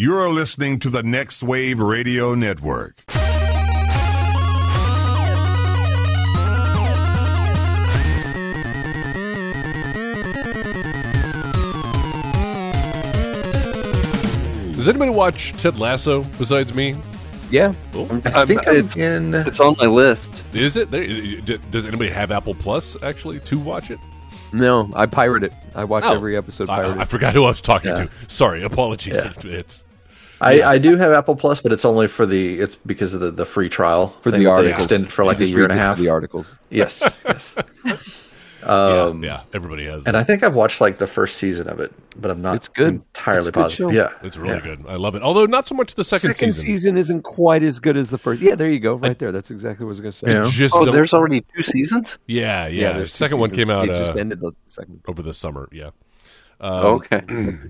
You're listening to the Next Wave Radio Network. Does anybody watch Ted Lasso besides me? Yeah, Oh, I think I'm it's, in. Uh, it's on my list. is it? There, does anybody have Apple Plus actually to watch it? No, I pirate it. I watch Oh. every episode I. I forgot who I was talking Yeah. to. Sorry, apologies. Yeah. It's I, I do have Apple Plus, but it's only for the. It's because of the, the free trial for the that they articles. extended for like a year and a reads it for half. The articles. Yes, yes. yeah, Um, yeah. Everybody has. And it. I think I've watched like the first season of it, but I'm not. It's good. Entirely It's good positive. show. Yeah, It's really yeah. good. I love it. Although not so much the second, Second season. season. isn't quite as good as the first. Yeah, there you go, right there. That's exactly what I was going to say. Yeah. Just Oh, don't- there's already two seasons. yeah, yeah. the second one came out It just uh, ended the second. over the summer. Yeah. Okay.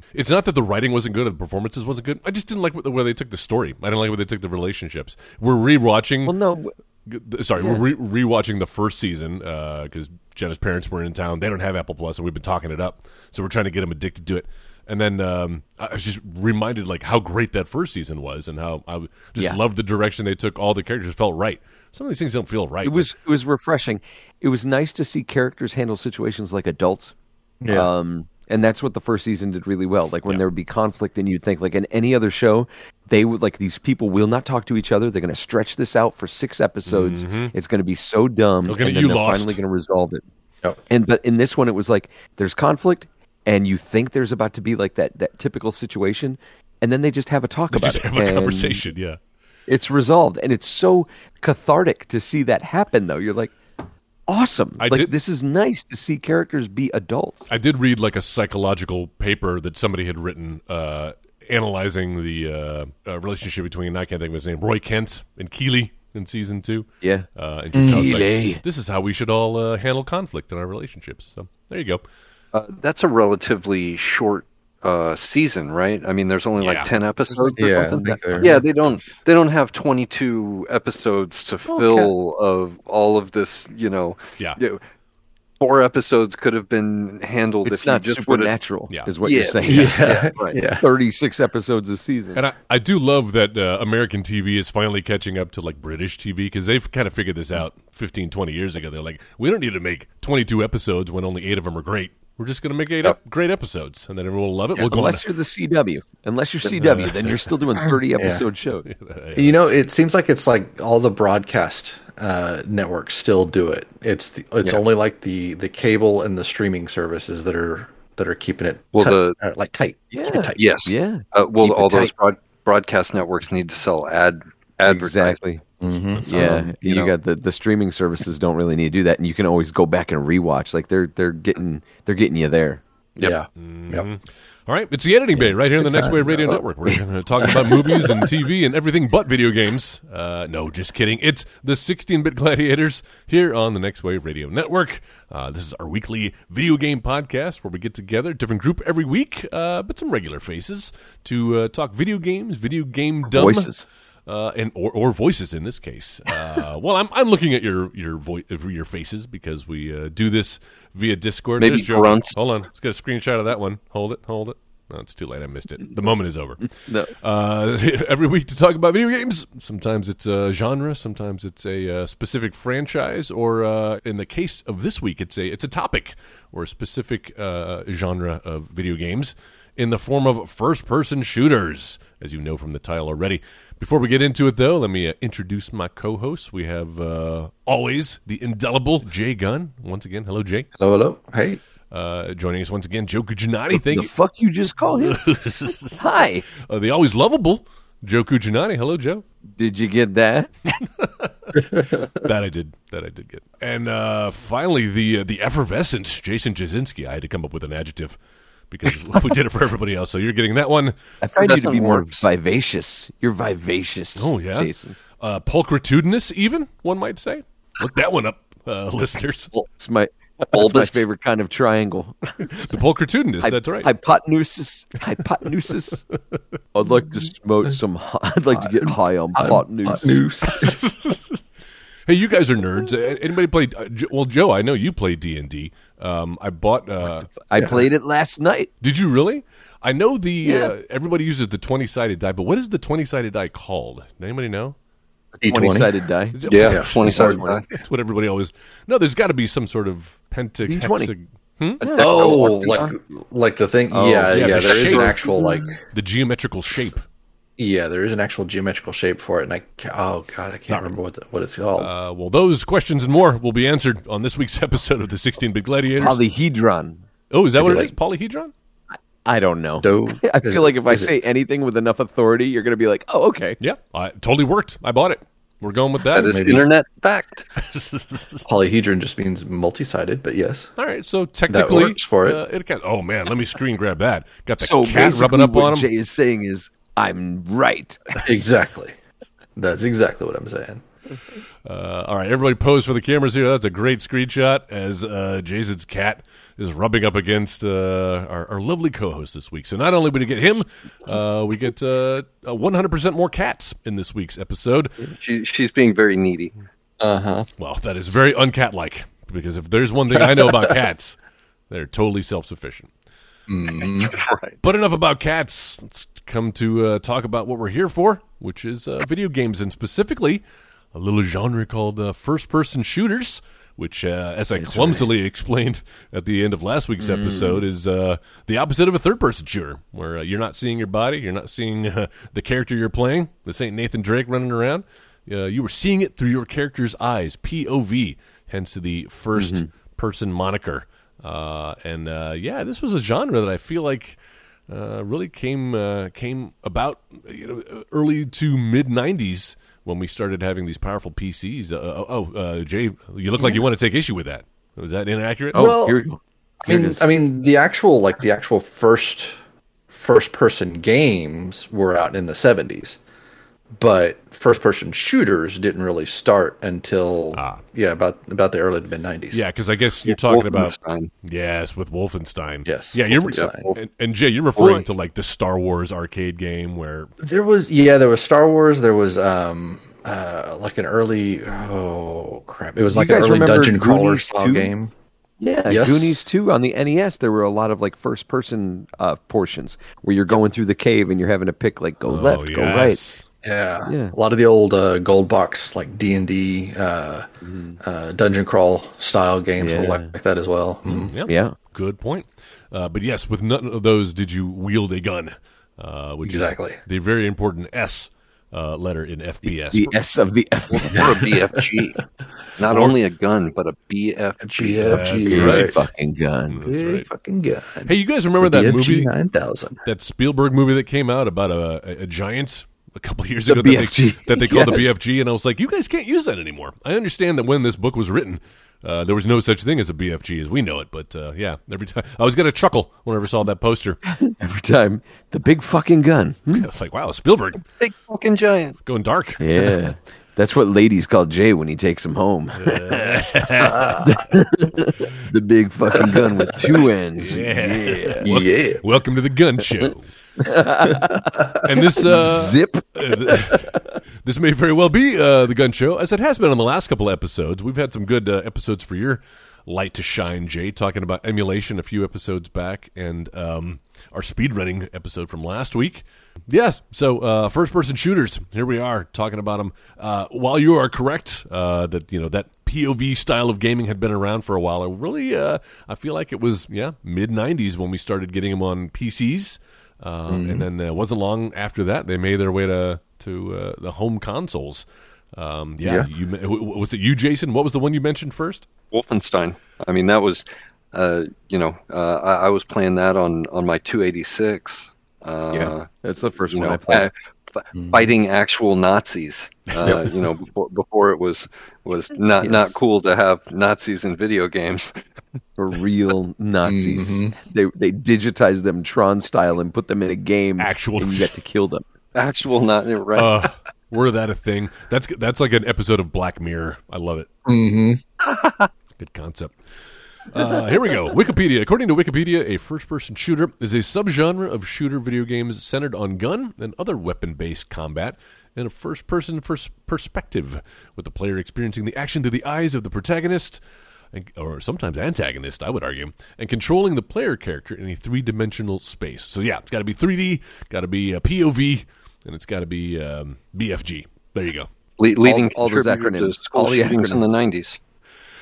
It's not that the writing wasn't good or the performances wasn't good. I just didn't like the way they took the story. I didn't like where they took the relationships. We're rewatching. Well, no, G- Sorry, we're re- rewatching the first season because Jenna's parents were in town. They don't have Apple Plus, and we've been talking it up. So we're trying to get them addicted to it. And then um, I was just reminded like how great that first season was, and how I just Yeah. loved the direction they took. All the characters felt right. Some of these things don't feel right. it was it was refreshing. It was nice to see characters handle situations like adults. Yeah. Um, and that's what the first season did really well. Like when there would be conflict, and you'd think, like in any other show, they would like these people will not talk to each other. They're going to stretch this out for six episodes. Mm-hmm. It's going to be so dumb, They're gonna- and then you they're lost. finally going to resolve it. And but in this one, it was like there's conflict, and you think there's about to be like that that typical situation, and then they just have a talk about just it. have a conversation. Yeah. It's resolved, and it's so cathartic to see that happen. Though you're like, awesome. I like did- this is nice to see characters be adults. I did read like a psychological paper that somebody had written uh, analyzing the uh, uh, relationship between I can't think of his name, Roy Kent and Keeley in season two. Yeah. Uh, and just how Keeley. like, this is how we should all uh, handle conflict in our relationships. So there you go. Uh, that's a relatively short uh, season, right? I mean, there's only Yeah. like ten episodes. or Yeah, something? they're- yeah. They don't they don't have 22 episodes to fill of all of this. You know, Yeah. you know, four episodes could have been handled It's if not just would've- supernatural, Yeah. is what Yeah. you're saying. Yeah, right. yeah. 36 episodes a season. And I, I do love that uh, American TV is finally catching up to like British TV because they've kind of figured this out 15, 20 years ago. They're like, we don't need to make 22 episodes when only eight of them are great. We're just going to make eight ep- great episodes, and then everyone will love it. we'll go. Unless you're the CW. Unless you're CW, then you're still doing 30 episode shows. You know, it seems like it's like all the broadcast uh, networks still do it. It's the, it's Yeah. only like the the cable and the streaming services that are that are keeping it Well, cut- the- uh, like tight. Keep Yeah. it tight. Yes. Yeah. Uh, well, Keep all those broad, broadcast networks need to sell ad advertising. Exactly. Yeah, Um, you you, know. got the, the streaming services don't really need to do that, and you can always go back and rewatch. Like they're they're getting they're getting you there. Yeah. Mm-hmm. Yep. All right, it's the editing bay right here on the Next Wave Radio Network. We're going to talk about movies and TV and everything but video games. Uh, no, just kidding. It's the 16-bit gladiators here on the Next Wave Radio Network. Uh, this is our weekly video game podcast where we get together, different group every week, uh, but some regular faces to uh, talk video games, video game dumb. Voices. Uh, and or, or voices in this case. Uh, well, I'm I'm looking at your your voice your faces because we uh, do this via Discord. Maybe grunts. Hold on, let's get a screenshot of that one. Hold it, hold it. No, it's too late. I missed it. The moment is over. No. Uh, every week to talk about video games. Sometimes it's a genre, sometimes it's a uh, specific franchise, or uh, in the case of this week, it's a it's a topic or a specific uh, genre of video games in the form of first person shooters, as you know from the title already. Before we get into it, though, let me uh, introduce my co-hosts. We have uh, always the indelible Jay Gunn. Once again, hello, Jay. Hello, hello. Hey. Uh, joining us once again, Joe Kujanani. Thank The you. fuck you just call him? Hi. Uh, the always lovable Joe Kujanani. Hello, Joe. Did you get that? That I did. That I did get. And uh, finally, the uh, the effervescent Jason Jasinski. I had to come up with an adjective because we did it for everybody else. So you're getting that one. I find you to be not more vivacious. You're vivacious. Oh yeah, Jason. uh, pulchritudinous. Even one might say. Look that one up, uh, listeners. It's my that's my favorite kind of triangle. The pulchritudinous. Hy- that's right. Hypotenusis. Hypotenusis. I'd like to smoke some. hi- I'd like to get high on pot news. Hey, you guys are nerds. Uh, Anybody play? Uh, well, Joe, I know you play D and D. Um, I bought. Uh, I played it last night. did you really? I know the uh, everybody uses the twenty sided die, but what is the twenty sided die called? Does anybody know? Twenty sided die. Yeah, Yeah. 20 sided die. That's what everybody always. No, there's got to be some sort of penta. D20. Oh, like like the thing. Oh, yeah, yeah, yeah. the There is shape. an actual like. the geometrical shape. Yeah, there is an actual geometrical shape for it, and I oh god, I can't remember what the, what it's called. Uh, well, those questions and more will be answered on this week's episode of the 16 Bit Gladiators. Polyhedron. oh, is that what it like- is? Polyhedron? I don't know. Do- I feel it- like if I is it- say anything with enough authority, you're going to be like, "Oh, okay." Yeah, I, totally worked. I bought it. We're going with that. That is maybe. internet fact. Polyhedron just means multi-sided, but yes. All right, so technically, works for it. Uh, it can, oh man, let me screen grab that. Got the So cat basically, rubbing up what on him. Jay is saying is, "I'm right." Exactly. That's exactly what I'm saying. Uh, all right, everybody pose for the cameras here. That's a great screenshot as uh, Jason's cat is rubbing up against uh, our, our lovely co-host this week. So not only we get him, uh, we get uh, uh, 100% more cats in this week's episode. She, she's being very needy. Uh huh. Well, that is very uncat-like because if there's one thing I know about cats, they're totally self-sufficient. Right. But enough about cats. Let's come to uh, talk about what we're here for, which is uh, video games, and specifically a little genre called uh, first-person shooters. Which, uh, as I clumsily explained at the end of last week's episode, is uh, the opposite of a third-person shooter, where uh, you're not seeing your body, you're not seeing uh, the character you're playing. This ain't Nathan Drake running around. Uh, you were seeing it through your character's eyes, POV, hence the 1st person moniker. Uh, and uh, yeah, this was a genre that I feel like uh, really came uh, came about you know, early to mid '90s when we started having these powerful PCs. Uh, oh, oh, uh, Jay, you look like you want to take issue with that. Was that inaccurate? Oh, Well, here we go. I mean, I mean, the actual like the actual first first person games were out in the 70s, but first person shooters didn't really start until yeah about about the early to mid 90s. yeah, because I guess you're talking about yes with Wolfenstein. Yes, yeah, you're and, and Jay, you're referring Well, to like the Star Wars arcade game where There was yeah, there was Star Wars. There was um uh like an early oh crap, it was like an early remember dungeon crawler style 2? game. Yeah, Yes. Goonies too. On the NES, there were a lot of like first person uh, portions where you're going through the cave and you're having to pick like go left, oh, go right. Yes. Yeah. Yeah. a lot of the old uh, gold box like D and D, uh, uh, dungeon crawl style games Mm-hmm. Yeah. like, like that as well. Mm. Yeah. Yeah. Good point. Uh, but yes, with none of those did you wield a gun, uh, which Exactly. is the very important S uh, letter in FPS. The S of the F. Or a BFG. Not only a gun, but a BFG. BFG, That's Big right. fucking gun. That's Big right. fucking gun. Hey, you guys remember that BFG movie, nine thousand. that Spielberg movie that came out about a, a, a giant a couple of years The ago that they, that they called the BFG, and I was like, you guys can't use that anymore. I understand that when this book was written, uh, there was no such thing as a BFG as we know it, but uh, yeah, every time I was gonna chuckle whenever I saw that poster. Every time the big fucking gun. I was like, wow, Spielberg Big fucking giant. going dark. Yeah. That's what ladies call Jay when he takes them home. the big fucking gun with two ends. Yeah. Yeah. Welcome to the gun show. And this uh, Zip. this may very well be uh, the gun show, as it has been on the last couple episodes. We've had some good uh, episodes for your light to shine, Jay, talking about emulation a few episodes back, and um, our speedrunning episode from last week. Yes, so uh, first person shooters. Here we are talking about them. Uh, while you are correct uh, that you know that POV style of gaming had been around for a while, I really uh, I feel like it was yeah mid '90s when we started getting them on PCs. Uh, And then it wasn't long after that they made their way to to uh, the home consoles. Um, yeah, Yeah. You, me- w- w- was it you, Jason? What was the one you mentioned first? Wolfenstein. I mean, that was, uh, you know, uh, I, I was playing that on, on my 286. Uh, Yeah. That's the first one know, I played. uh, f- fighting actual Nazis. Uh, you know, before, before it was was not not cool to have Nazis in video games. For real Nazis. They they digitized them Tron style and put them in a game. Actual- and you get to kill them. Actual Nazi, right? Uh, were that a thing? That's that's like an episode of Black Mirror. I love it. Mm-hmm. Good concept. Uh, here we go. Wikipedia. According to Wikipedia, a first-person shooter is a subgenre of shooter video games centered on gun and other weapon-based combat in a first-person pers- perspective, with the player experiencing the action through the eyes of the protagonist. and, or sometimes antagonist, I would argue, and controlling the player character in a three dimensional space. So yeah, it's got to be 3D, got to be a POV, and it's got to be um, BFG. There you go. Le- leading all those acronyms. All the shootings in the nineties.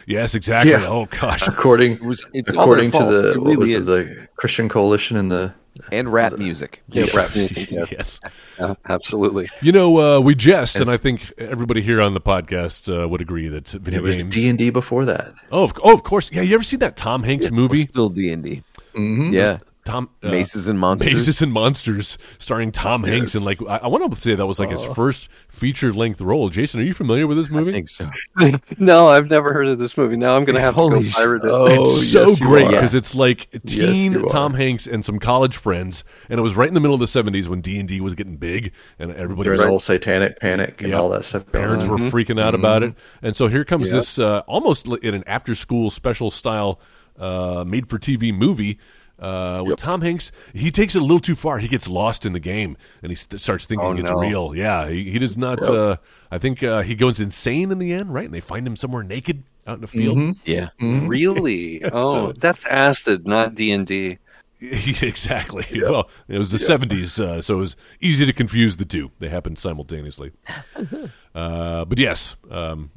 Yes, exactly. Yeah. Oh gosh. according It was, it's according to the It what was it, the Christian Coalition and the and rap music. Yeah, Yes. rap music, yes. yes. Yeah, absolutely. You know, uh, we jest, and I think everybody here on the podcast uh, would agree that video it was games. D and D before that. oh, of, oh, of course. Yeah, you ever seen that Tom Hanks movie? Still D and D. Mm-hmm. Yeah, Tom uh, Mazes and Monsters. Mazes and Monsters, starring Tom Hanks, and like I, I want to say that was like his first feature length role. Jason, are you familiar with this I movie? think so. No, I've never heard of this movie. Now I'm going to have to Holy go pirate it. Oh, it's so yes, great because it's like teen you are. Tom Hanks and some college friends, and it was right in the middle of the '70s when D and D was getting big, and everybody There was was a whole satanic panic and Yep. all that stuff. going parents on. were freaking out about it, and so here comes Yep. this uh, almost in an after-school special style uh, made-for-TV movie. Uh, with Tom Hanks, he takes it a little too far. He gets lost in the game, and he st- starts thinking Oh, it's no. real. Yeah, he, he does not. Uh, I think uh, he goes insane in the end, right? And they find him somewhere naked out in the field. Mm-hmm. Yeah, Really? Oh, that's acid, not D and D. exactly. Well, it was the seventies, uh, so it was easy to confuse the two. They happened simultaneously. uh, but yes, um,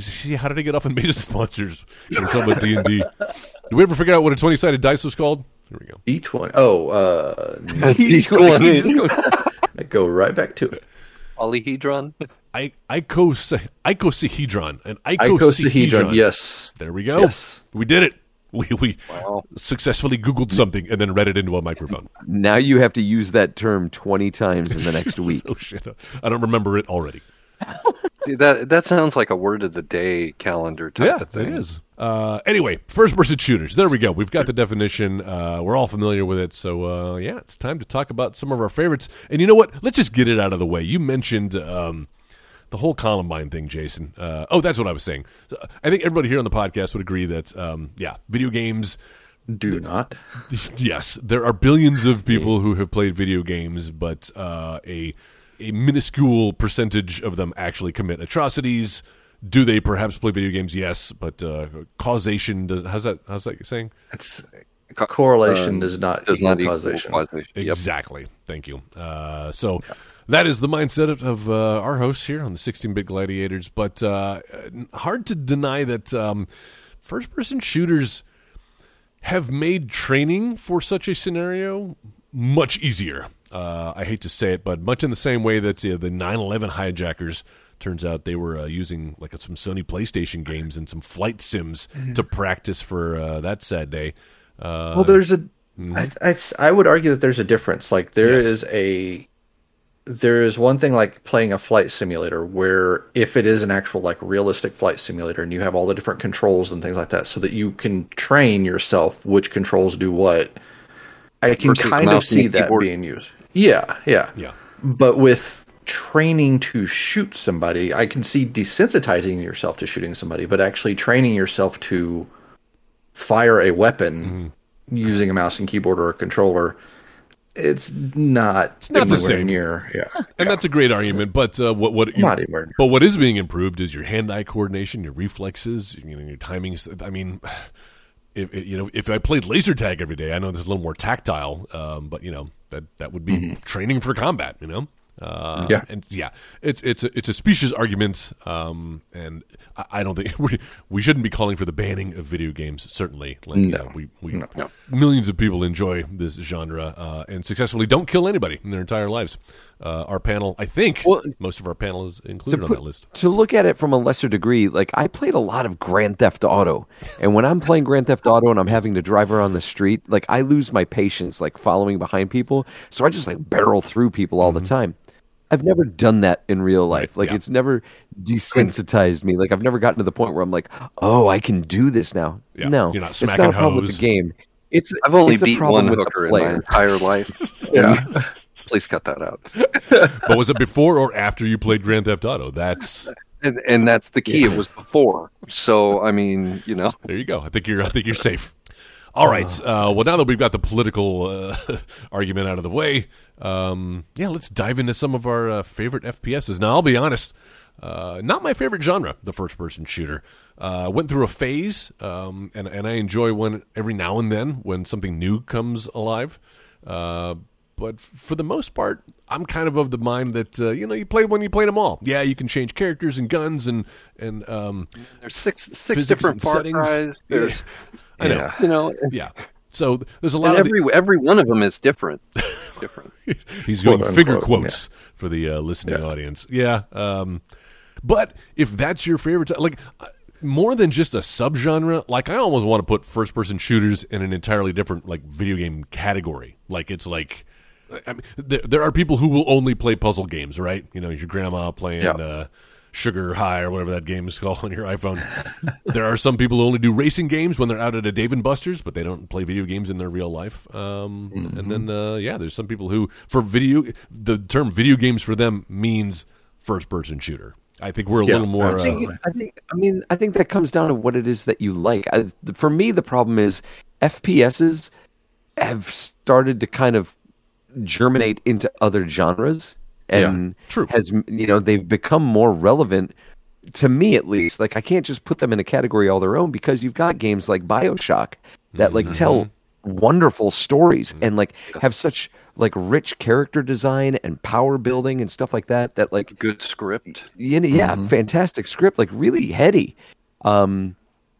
see, how did I get off on Magus Monsters? Should we talk about D and D? Did we ever figure out what a twenty-sided dice was called? Here we go. D twenty. Oh, uh, He's going- he just goes- I go right back to it. Polyhedron. I icos icosahedron and Icosahedron. icosahedron. Yes. there we go. Yes. we did it. We we Wow. successfully Googled something and then read it into a microphone. now you have to use that term twenty times in the next week. oh shit! I don't remember it already. Dude, that that sounds like a word of the day calendar type Yeah, of thing. it is. Uh, anyway, first person shooters. There we go. We've got the definition. Uh, we're all familiar with it. So, uh, yeah, it's time to talk about some of our favorites. And you know what? Let's just get it out of the way. You mentioned um, the whole Columbine thing, Jason. Uh, oh, that's what I was saying. So, I think everybody here on the podcast would agree that, um, yeah, video games. Do not. Yes, there are billions of people who have played video games, but uh, a a minuscule percentage of them actually commit atrocities. Do they perhaps play video games? Yes, but uh, causation does. How's that? How's that you're saying? It's correlation Um, does not Does equal not equal causation. causation. Yep. Exactly. Thank you. Uh, so that is the mindset of, of uh, our hosts here on the 16-bit gladiators. But uh, hard to deny that um, first-person shooters have made training for such a scenario much easier. Uh, I hate to say it, but much in the same way that uh, the 9/11 hijackers turns out they were uh, using like some Sony PlayStation games and some flight sims to practice for uh, that sad day. Uh, Well, there's a. I, I, I would argue that there's a difference. Like there Yes. is a, there is one thing like playing a flight simulator where if it is an actual like realistic flight simulator and you have all the different controls and things like that, so that you can train yourself which controls do what. I can Versus kind of see that keyboard. being used. Yeah, yeah, yeah. But with training to shoot somebody, I can see desensitizing yourself to shooting somebody, but actually training yourself to fire a weapon using a mouse and keyboard or a controller, it's not it's not the same. near. Yeah, And that's a great argument, but uh, what what Not anywhere near. but what is being improved is your hand-eye coordination, your reflexes, you know, your timings. I mean, if you know, if I played laser tag every day, I know there's a little more tactile, um, but you know that that would be training for combat. You know, uh, Yeah. and yeah, it's it's a, it's a specious argument, um, and I, I don't think we we shouldn't be calling for the banning of video games. Certainly, like you know, we we millions of people enjoy this genre uh, and successfully don't kill anybody in their entire lives. Uh, our panel, I think, Well, most of our panel is included on that list. to look at it from a lesser degree, like I played a lot of Grand Theft Auto, and when I'm playing Grand Theft Auto and I'm having to drive around the street, like I lose my patience, like following behind people. So I just like barrel through people all the time. I've never done that in real life. Mm-hmm. Like yeah. it's never desensitized me. Like I've never gotten to the point where I'm like, oh, I can do this now. Yeah, no, you're not it's smacking not a problem with the game. It's I've only it's a beat problem one with the hooker in my entire life. yeah. Please cut that out. But was it before or after you played Grand Theft Auto? That's And, and that's the key. It was before. So I mean, you know, there you go. I think you're I think you're safe. All right. Uh, well, now that we've got the political uh, argument out of the way, um, yeah, let's dive into some of our uh, favorite FPSs. Now, I'll be honest, uh, not my favorite genre, the first-person shooter. Uh, went through a phase, um, and and I enjoy one every now and then when something new comes alive. Uh, but for the most part, I'm kind of of the mind that uh, you know you play when you play them all. Yeah, you can change characters and guns and and um, There's six six different and Far settings. Cries. There's, I know, Yeah. you know, yeah. So there's a lot and of the- every every one of them is different. different. He's going Quote, figure unquote, quotes for the uh, listening Yeah. audience. Yeah. Um, but if that's your favorite, like uh, more than just a subgenre, like I almost want to put first person shooters in an entirely different like video game category. Like it's like. I mean, there, there are people who will only play puzzle games, right? You know, your grandma playing Yeah. uh, Sugar High or whatever that game is called on your iPhone. there are some people who only do racing games when they're out at a Dave and Buster's, but they don't play video games in their real life. Um, And then, uh, yeah, there's some people who, for video, the term video games for them means first person shooter. I think we're a Yeah, little more. I Uh, think, I think. I mean, I think that comes down to what it is that you like. I, for me, the problem is FPSs have started to kind of germinate into other genres, and True. has you know they've become more relevant to me at least. Like I can't just put them in a category all their own because you've got games like Bioshock that like mm-hmm. tell wonderful stories mm-hmm. and like have such like rich character design and power building and stuff like that that like Good script. you know, yeah, mm-hmm. fantastic script, like really heady. Um,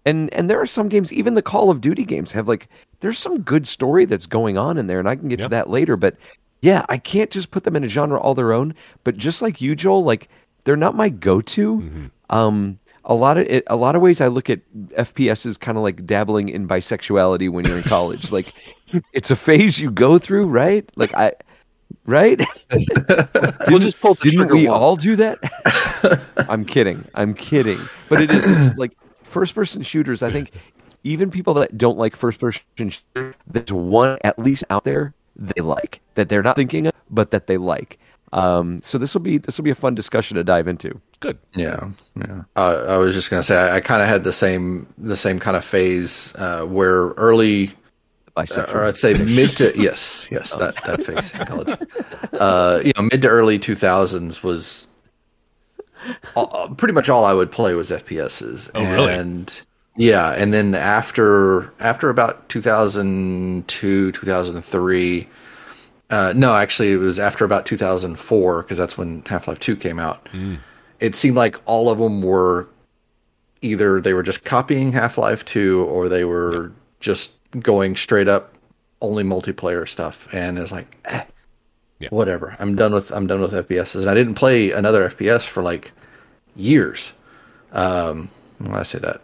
and and there are some games, even the Call of Duty games, have like there's some good story that's going on in there, and I can get Yeah. to that later. But yeah, I can't just put them in a genre all their own. But just like you, Joel, like they're not my go-to. Um, a lot of it, a lot of ways I look at FPS as kind of like dabbling in bisexuality when you're in college. like it's a phase you go through, right? Like I, right? We'll just pull Didn't we once. all do that? I'm kidding. I'm kidding. But it is like first person shooters. I think even people that don't like first person shooters, there's one at least out there they like that they're not thinking of, but that they like. Um, so this will be this will be a fun discussion to dive into. good. Yeah, yeah. Uh, I was just gonna say I, I kind of had the same the same kind of phase uh, where early, uh, Bisexual. or I'd say mid to yes, yes, that that phase in college. Uh, you know, mid to early two thousands was all, pretty much all I would play was FPSs. Oh, really? And yeah, and then after after about two thousand two, two thousand three. Uh, no, actually, it was after about 2004 because that's when Half Life 2 came out. It seemed like all of them were either they were just copying Half Life 2 or they were just going straight up only multiplayer stuff. And it was like, eh, Yeah. whatever. I'm done with I'm done with FPSs. And I didn't play another FPS for like years. Um, when I say that,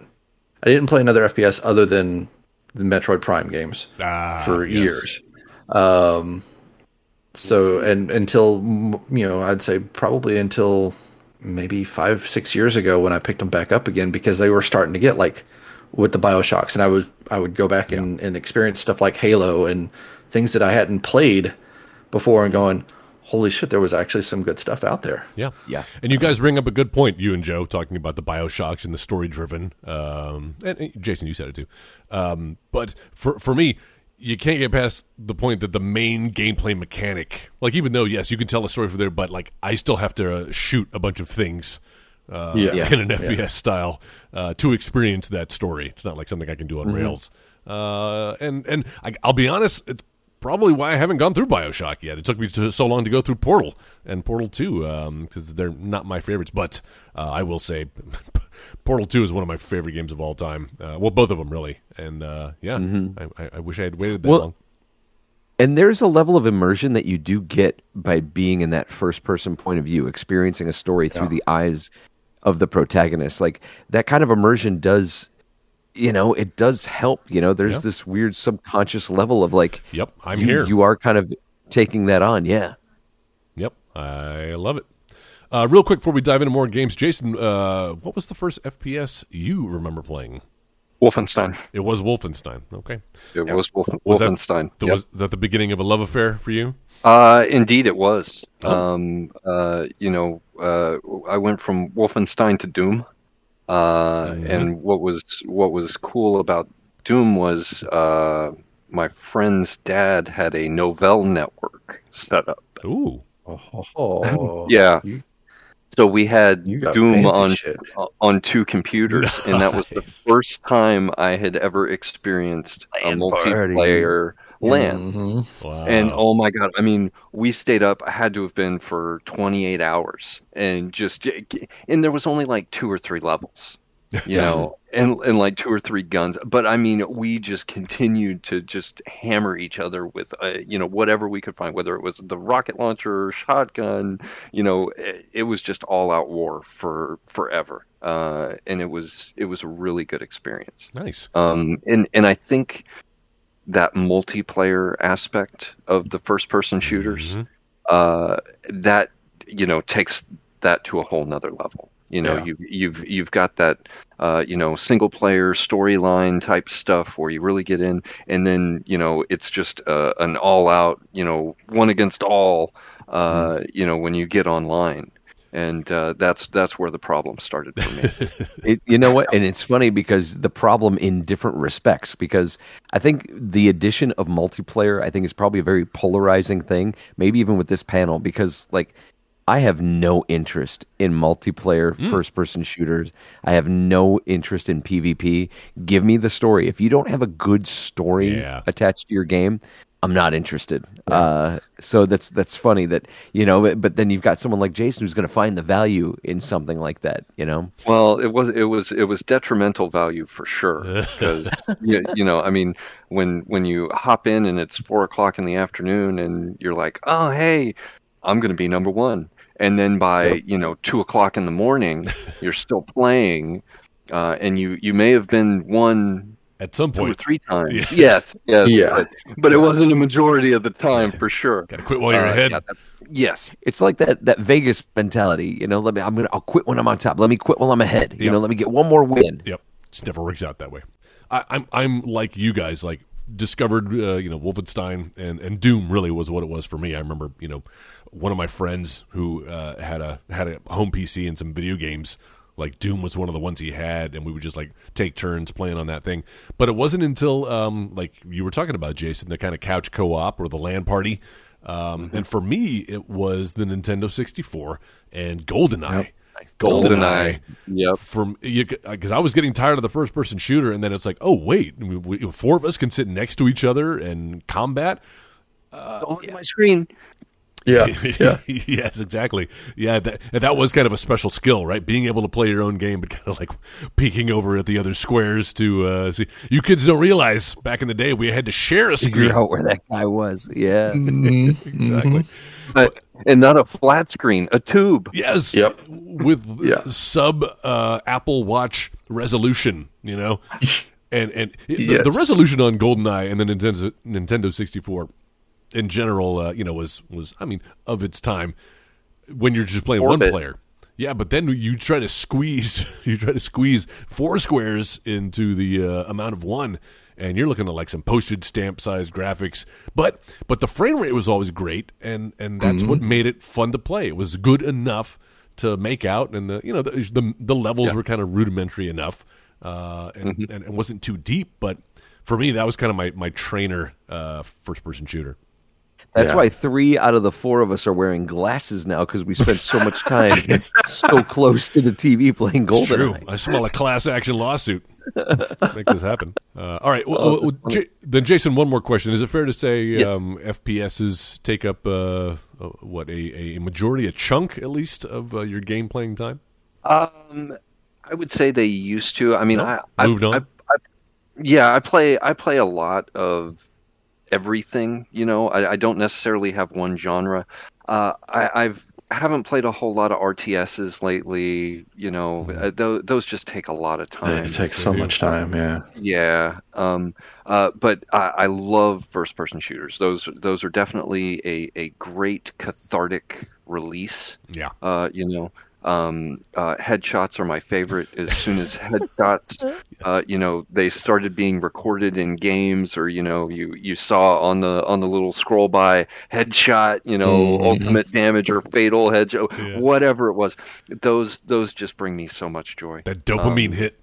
I didn't play another FPS other than the Metroid Prime games Ah, for yes. years. Um, so and until you know, I'd say probably until maybe five six years ago when I picked them back up again because they were starting to get like with the Bioshocks, and I would I would go back and, and experience stuff like Halo and things that I hadn't played before, and going, holy shit, there was actually some good stuff out there. Yeah, Yeah. And you guys bring up a good point, you and Joe, talking about the Bioshocks and the story driven. Um, and, and Jason, you said it too. Um, but for for me, you can't get past the point that the main gameplay mechanic, like even though yes, you can tell a story from there, but like I still have to uh, shoot a bunch of things. Uh, Yeah. Yeah. in an FPS style uh, to experience that story. It's not like something I can do on Rails. Uh, and and I, I'll be honest, it's probably why I haven't gone through Bioshock yet. It took me so long to go through Portal and Portal Two because they're not my favorites. But uh, I will say, Portal Two is one of my favorite games of all time. Uh, well, both of them really. And uh, yeah, I, I, I wish I had waited that Well, long. And there's a level of immersion that you do get by being in that first person point of view, experiencing a story through the eyes of the protagonist. Like that kind of immersion does, you know, it does help. You know, there's Yeah. this weird subconscious level of like, Yep, I'm you, here. You are kind of taking that on. Yeah. Yep, I love it. Uh, real quick before we dive into more games, Jason, uh, what was the first FPS you remember playing? Wolfenstein. It was Wolfenstein. Okay, It was Wolf- was Wolfenstein. That, the, Yep. Was that the beginning of a love affair for you? Uh, indeed, it was. Oh. Um, uh, you know, uh, I went from Wolfenstein to Doom, uh, Mm-hmm. and what was what was cool about Doom was uh, my friend's dad had a Novell network set up. Ooh, Oh, Yeah. So we had Doom on shit. on two computers, and that was the first time I had ever experienced a multiplayer. party. Multiplayer LAN. Mhm. wow. And oh my god, I mean, we stayed up. I had to have been for 28 hours, and just and there was only like two or three levels, you know, and and like two or three guns. But I mean, we just continued to just hammer each other with, uh, you know, whatever we could find, whether it was the rocket launcher, shotgun, you know, it, it was just all out war for forever. Uh, and it was it was a really good experience. nice. Um, and and I think that multiplayer aspect of the first person shooters, Mhm. uh, that you know takes that to a whole nother level. You know, Yeah. you've you've you've got that uh, you know single player storyline type stuff where you really get in, and then you know it's just uh, an all out you know one against all. Uh, You know when you get online. And uh, that's that's where the problem started for me. It, you know what? And it's funny because the problem in different respects. Because I think the addition of multiplayer, I think, is probably a very polarizing thing. Maybe even with this panel, because like I have no interest in multiplayer first-person shooters. I have no interest in PvP. Give me the story. If you don't have a good story Yeah. attached to your game, I'm not interested. Uh, so that's that's funny that you know. But, but then you've got someone like Jason who's going to find the value in something like that. You know. Well, it was it was it was detrimental value for sure because you, you know I mean when when you hop in and it's four o'clock in the afternoon and you're like oh hey I'm going to be number one and then by you know two o'clock in the morning you're still playing uh, and you you may have been one At some two or point, three times Yeah. yes yes Yeah. but, but it wasn't a majority of the time for sure gotta quit while you're Uh, ahead. yeah, yes It's like that that Vegas mentality, you know. Let me, I'm gonna, I'll quit when I'm on top. Let me quit while I'm ahead. You know, let me get one more win. Yep, it never works out that way. I, I'm I'm like you guys, like discovered uh, you know Wolfenstein and and Doom really was what it was for me. I remember you know one of my friends who uh, had a had a home PC and some video games. Like Doom was one of the ones he had, and we would just like take turns playing on that thing. But it wasn't until um, like you were talking about, Jason, the kind of couch co-op or the LAN party. Um, And for me, it was the Nintendo 64 and GoldenEye. GoldenEye yep from because I was getting tired of the first person shooter, and then it's like, oh wait, we, we, four of us can sit next to each other and combat. Don't look my screen Yeah, yeah. yes, exactly. Yeah, that that was kind of a special skill, right? Being able to play your own game, but kind of like peeking over at the other squares to uh, see. You kids don't realize back in the day we had to share a screen. Figure out where that guy was. Yeah. Exactly. but, and not a flat screen a tube Yes. Yep. With Yeah. sub uh, Apple Watch resolution, you know, and and the, the resolution on GoldenEye and the Nintendo Nintendo sixty four, in general, uh, you know, was was I mean of its time when you're just playing one player. Yeah, but then you try to squeeze you try to squeeze four squares into the uh, amount of one, and you're looking at like some postage stamp sized graphics. But but the frame rate was always great, and and that's what made it fun to play. It was good enough to make out, and the you know the the, the levels were kind of rudimentary enough, uh, and, and it wasn't too deep. But for me, that was kind of my my trainer uh, first person shooter. That's Yeah. why three out of the four of us are wearing glasses now because we spent so much time so close to the TV playing It's true. I smell a class action lawsuit. Make this happen. Uh, all right. Well, well, J- then, Jason, one more question. Is it fair to say um, FPSs take up uh, uh, what a, a majority, a chunk at least of uh, your game playing time? Um, I would say they used to. I mean, No? I, I Moved on? I, I, yeah, I play. I play a lot of everything. You know, I, I don't necessarily have one genre. Uh, I, I've I haven't played a whole lot of RTSs lately. You know, uh, th- those just take a lot of time. It takes so much time. Yeah. Yeah. Um, uh, but I, I love first person shooters. Those those are definitely a, a great cathartic release. Yeah. Uh, you know, um, uh, headshots are my favorite. As soon as headshots, uh, you know, they started being recorded in games, or you know, you you saw on the on the little scroll by headshot, you know, Mhm. ultimate damage or fatal headshot, Yeah. whatever it was. Those those just bring me so much joy. That dopamine Um, hit.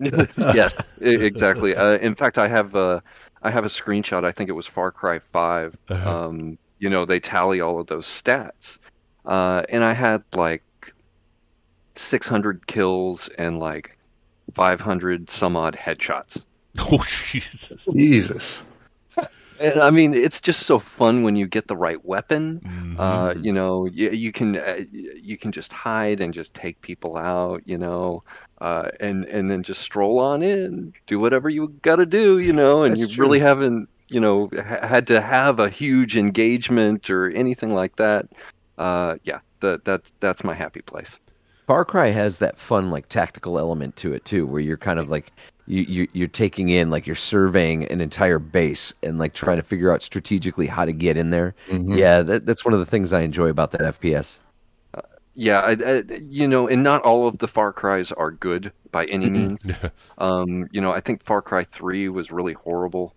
yes, exactly. Uh, in fact, I have uh, I have a screenshot. I think it was Far Cry 5 Uh-huh. Um, you know, they tally all of those stats, uh, and I had like 600 kills and like 500 some odd headshots. Oh Jesus! Jesus. And I mean, it's just so fun when you get the right weapon. Mm-hmm. Uh, you know, you, you can uh, you can just hide and just take people out. You know, uh, and and then just stroll on in, do whatever you got to do. You know, and That's you true. really haven't you know ha- had to have a huge engagement or anything like that. Uh, yeah, that that's that's my happy place. Far Cry has that fun like tactical element to it too, where you're kind of like you, you you're taking in like you're surveying an entire base and like trying to figure out strategically how to get in there. Yeah, that, that's one of the things I enjoy about that FPS. Yeah, I, I, you know, and not all of the Far Cries are good by any means. Um, you know, I think Far Cry Three was really horrible.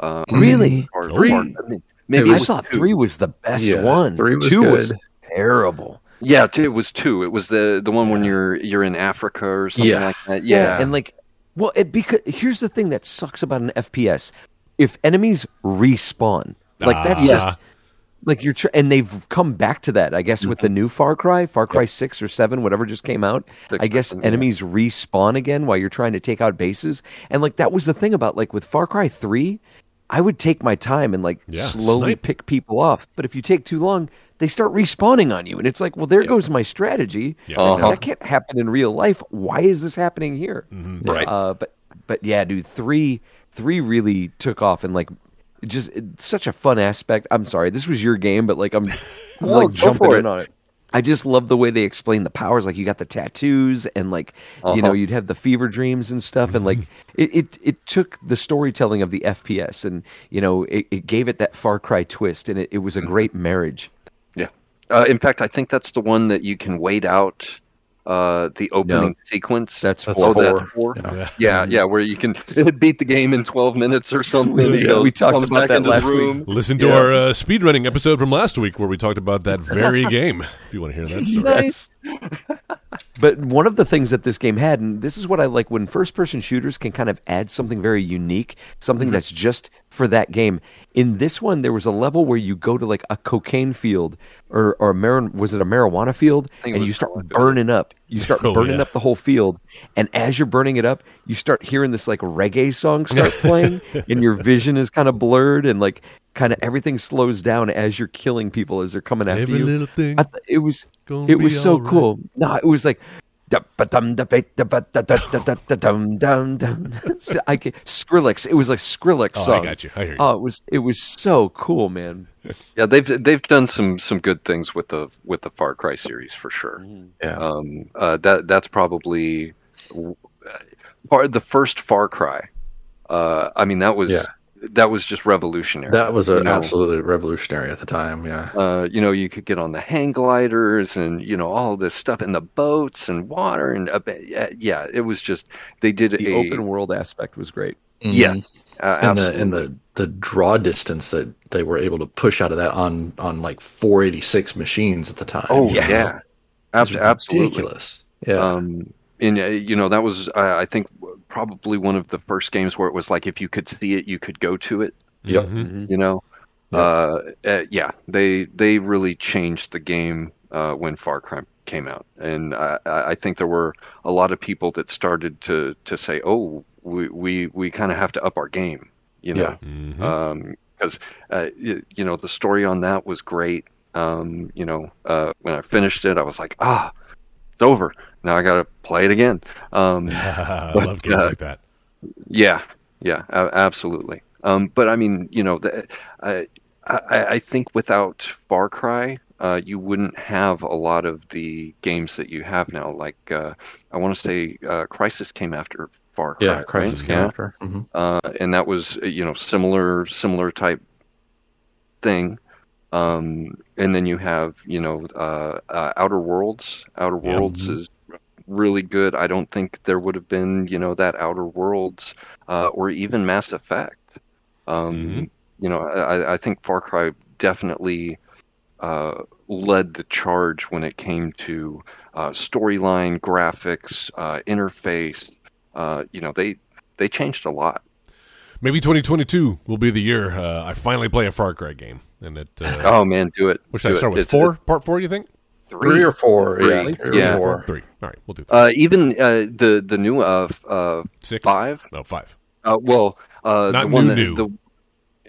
Um, Really? or- Three? or- I mean, maybe I thought two. three was the best Yeah, one. three was Two good. was terrible. Yeah, it was two. It was the the one when you're you're in Africa or something Yeah. like that. Yeah, and like, well, it because here's the thing that sucks about an FPS: if enemies respawn, like that's Ah. just like you're tr- and they've come back to that. I guess with the Mm-hmm. new Far Cry, Far Cry six or seven, whatever just came out. Six I guess seven, yeah. enemies respawn again while you're trying to take out bases, and like that was the thing about like with Far Cry three. I would take my time and like Yeah, slowly snipe. pick people off. But if you take too long, they start respawning on you, and it's like, well, there goes my strategy. Yeah. Uh-huh. That can't happen in real life. Why is this happening here? Right. Uh, but but yeah, dude, three three really took off and like just it's such a fun aspect. I'm sorry, this was your game, but like I'm I'm, like jumping in on it. I just love the way they explain the powers. Like you got the tattoos and like you know Uh-huh. you'd have the fever dreams and stuff, and like it, it it took the storytelling of the FPS and you know it, it gave it that Far Cry twist, and it, it was a great marriage. yeah. Uh, in fact, I think that's the one that you can wait out uh, the opening sequence. That's That's four. Oh, four. that's four. Yeah. Yeah, yeah, where you can beat the game in 12 minutes or something. We- He goes, we talked about that into the last week. Listen to Yeah. our uh, speedrunning episode from last week where we talked about that very game. If you want to hear that story. Yes. but one of the things that this game had, and this is what I like when first person shooters can kind of add something very unique, something that's just for that game. In this one, there was a level where you go to like a cocaine field or, or a mar- was it a marijuana field? And you start burning up. You start Oh, burning yeah. up the whole field. And as you're burning it up, you start hearing this like reggae song start playing, and your vision is kind of blurred and like kind of everything slows down as you're killing people as they're coming after Every you. little thing I th- it was it was so alright. cool. No, it was like I ca- Skrillex. It was like Skrillex Oh, I got you. I hear you. Oh, it was it was so cool, man. Yeah, they've they've done some some good things with the with the Far Cry series for sure. Yeah. Um, uh, that that's probably part the first Far Cry. Uh, I mean, that was Yeah. That was just revolutionary. That was a, you know? absolutely revolutionary at the time. Yeah. Uh, you know, you could get on the hang gliders and you know all this stuff in the boats and water and uh, yeah, yeah, it was just they did The a open world aspect was great. yeah, uh, and the and the the draw distance that they were able to push out of that on on like 486 machines at the time. oh Yes. yeah, Ab- absolutely. ridiculous. Yeah. Um, and uh, you know that was I I think probably one of the first games where it was like if you could see it, you could go to it. Yep. Mhm. You know, Yep. uh, uh, yeah, they they really changed the game uh, when Far Cry came out, and I, I I think there were a lot of people that started to to say, oh, we we, we kind of have to up our game. You know, because uh, y- you know the story on that was great. Um, you know, uh, when I finished it, I was like, ah, it's over. Now I got to play it again. Um, I love games uh, like that. yeah, yeah, a- absolutely. Um, but I mean, you know, the, I, I, I think without Far Cry, uh, you wouldn't have a lot of the games that you have now. Like, uh, I want to say, uh, Crysis came after Far Cry. yeah. Crysis right? came Yeah after. hmm uh, and that was uh, you know similar similar type thing. Um, and then you have you know uh, uh, Outer Worlds. Outer Yeah. Worlds is really good. I don't think there would have been you know that Outer Worlds uh, or even Mass Effect. Um, Mhm. You know, I, I think Far Cry definitely uh, led the charge when it came to uh, storyline, graphics, uh, interface, uh, you know, they they changed a lot. Maybe 2022 will be the year uh, I finally play a Far Cry game, and it. Uh, Oh man, do it. which do should I it. start with? It's- Four, part four. You think? Three or four, Three. yeah, three Yeah. or four. Three. All right, we'll do three. Uh, even uh, the the new uh, f- uh, Six. five. No, five. Uh, well, uh, Not the one new, that new. the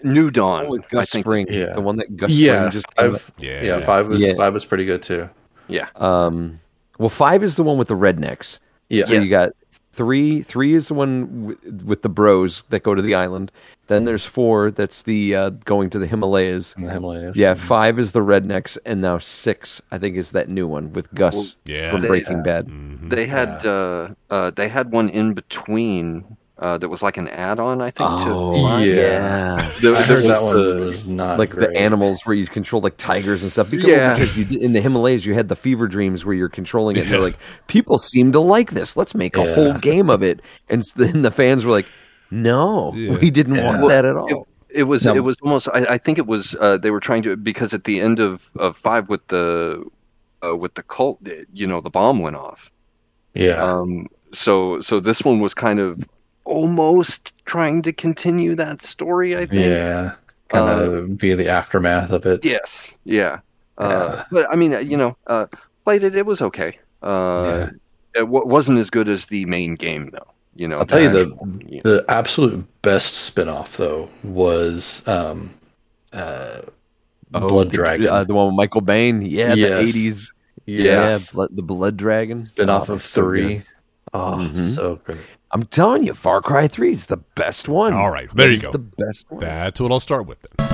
New Dawn. Oh, with I Gus think. Fring, yeah. the one that Gus Yeah, Fring just came five. Yeah. Yeah, five was Yeah. five was pretty good too. Yeah. Um, well, five is the one with the rednecks. Yeah, So you got three. Three is the one w- with the bros that go to the island. Then there's four. That's the uh, going to the Himalayas. in the Himalayas. Yeah, five is the rednecks, and now six, I think, is that new one with Gus Yeah. from They, Breaking uh, Bad. They had uh, uh, they had one in between uh, that was like an add-on, I think. Oh, to yeah. There- I heard that was one the- was not like great. the animals where you control like tigers and stuff. Because, Yeah. because you in the Himalayas you had the fever dreams where you're controlling it. And Yeah. they're like, people seem to like this. Let's make a Yeah. whole game of it. And then the fans were like, no, Yeah. we didn't want Yeah. that at all. It was No. it was almost I, I think it was uh, they were trying to because at the end of, of five with the uh, with the cult you know the bomb went off Yeah, um, so so this one was kind of almost trying to continue that story I think yeah, kind Uh, of be the aftermath of it. yes yeah uh, Yeah. but I mean uh, you know uh, played it it was okay uh, it w- wasn't as good as the main game though you know I'll tell you the the actual- yeah. the absolute best spin-off though was um, uh, Blood the, Dragon. uh, the one with Michael Biehn. Yeah, Yes. the eighties. yes, Yeah, blood, the Blood Dragon. spin-off Oh, of so good. three. Oh, Mhm. so great. I'm telling you, Far Cry Three is the best one. All right, there you go. The best one. That's what I'll start with then.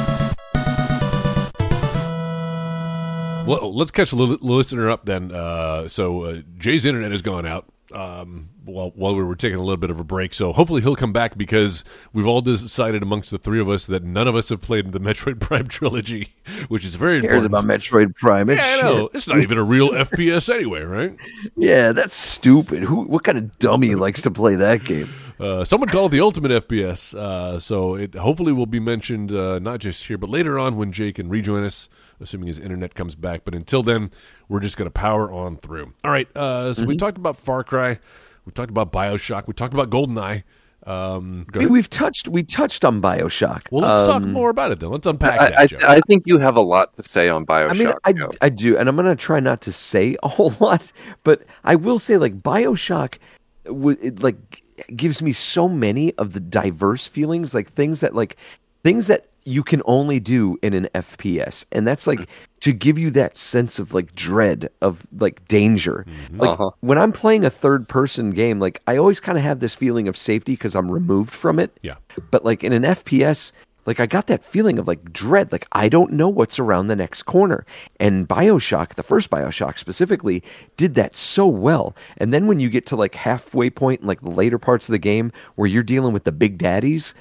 Well, let's catch the listener up then. Uh, so uh, Jay's internet has gone out um, while while we were taking a little bit of a break. So hopefully he'll come back because we've all decided amongst the three of us that none of us have played the Metroid Prime trilogy, which is very cares important. about Metroid Prime? It's yeah, I know. shit. It's not even a real FPS anyway, right? Yeah, that's stupid. Who? What kind of dummy likes to play that game? Uh, someone called it the ultimate FPS. Uh, so it hopefully will be mentioned uh, not just here, but later on when Jake can rejoin us, assuming his internet comes back. But until then, we're just going to power on through. All right. Uh, so we talked about Far Cry. We talked about Bioshock. We talked about GoldenEye. Um, go I mean, ahead. we've touched we touched on Bioshock. Well, let's talk Um, more about it then. Let's unpack I, that, I. I think you have a lot to say on Bioshock. I mean, I, Joe. I do, and I'm going to try not to say a whole lot, but I will say, like Bioshock, it, like gives me so many of the diverse feelings, like things that, like things that you can only do in an FPS, and that's like to give you that sense of like dread of like danger. Like Uh-huh. when I'm playing a third person game, like I always kind of have this feeling of safety because I'm removed from it. yeah. But like in an FPS, like I got that feeling of like dread. Like I don't know what's around the next corner. And Bioshock, the first Bioshock specifically, did that so well. And then when you get to like halfway point in like the later parts of the game where you're dealing with the big daddies,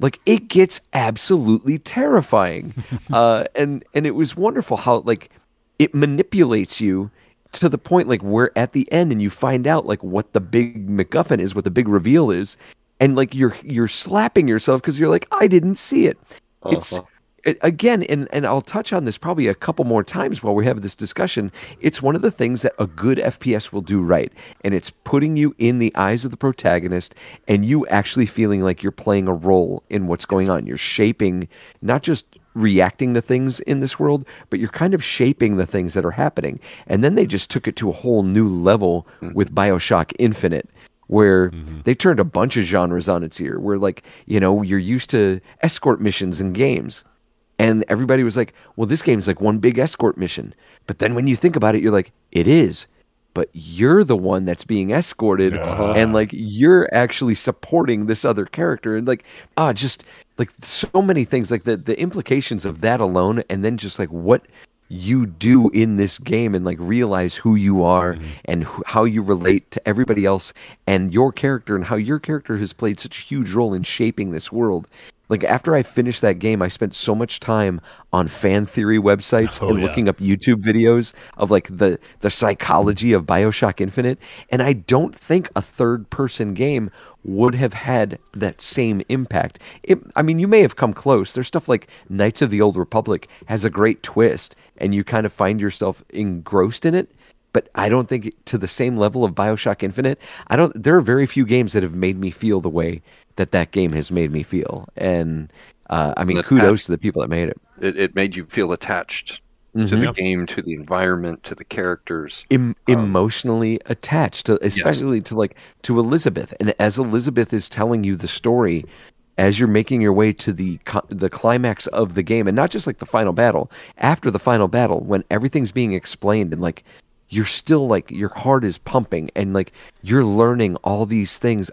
like it gets absolutely terrifying. uh, and and it was wonderful how like it manipulates you to the point like where at the end and you find out like what the big MacGuffin is, what the big reveal is, and like you're you're slapping yourself because you're like I didn't see it. It's Uh-huh. it, again, and and I'll touch on this probably a couple more times while we have this discussion. It's one of the things that a good FPS will do right, and it's putting you in the eyes of the protagonist and you actually feeling like you're playing a role in what's going on. You're shaping not just reacting to things in this world, but you're kind of shaping the things that are happening. And then they just took it to a whole new level mm-hmm. with BioShock Infinite where mm-hmm. they turned a bunch of genres on its ear where like, you know, you're used to escort missions in games. And everybody was like, well, this game's like one big escort mission. But then when you think about it, you're like, it is. But you're the one that's being escorted, Uh-huh. and like you're actually supporting this other character, and like ah, just like so many things, like the the implications of that alone, and then just like what you do in this game, and like realize who you are and wh- how you relate to everybody else, and your character, and how your character has played such a huge role in shaping this world like after I finished that game, I spent so much time on fan theory websites Oh, and yeah. looking up YouTube videos of like the the psychology of BioShock Infinite, and I don't think a third person game would have had that same impact. It, I mean, you may have come close. There's stuff like Knights of the Old Republic has a great twist, and you kind of find yourself engrossed in it. But I don't think to the same level of Bioshock Infinite. I don't. There are very few games that have made me feel the way that that game has made me feel, and uh, I mean, And kudos to the people that made it. It, it made you feel attached to Mhm. the game, to the environment, to the characters. Em- emotionally attached, to, especially to like to Elizabeth, and as Elizabeth is telling you the story. As you're making your way to the the climax of the game, and not just like the final battle, after the final battle, when everything's being explained, and like you're still like your heart is pumping, and like you're learning all these things,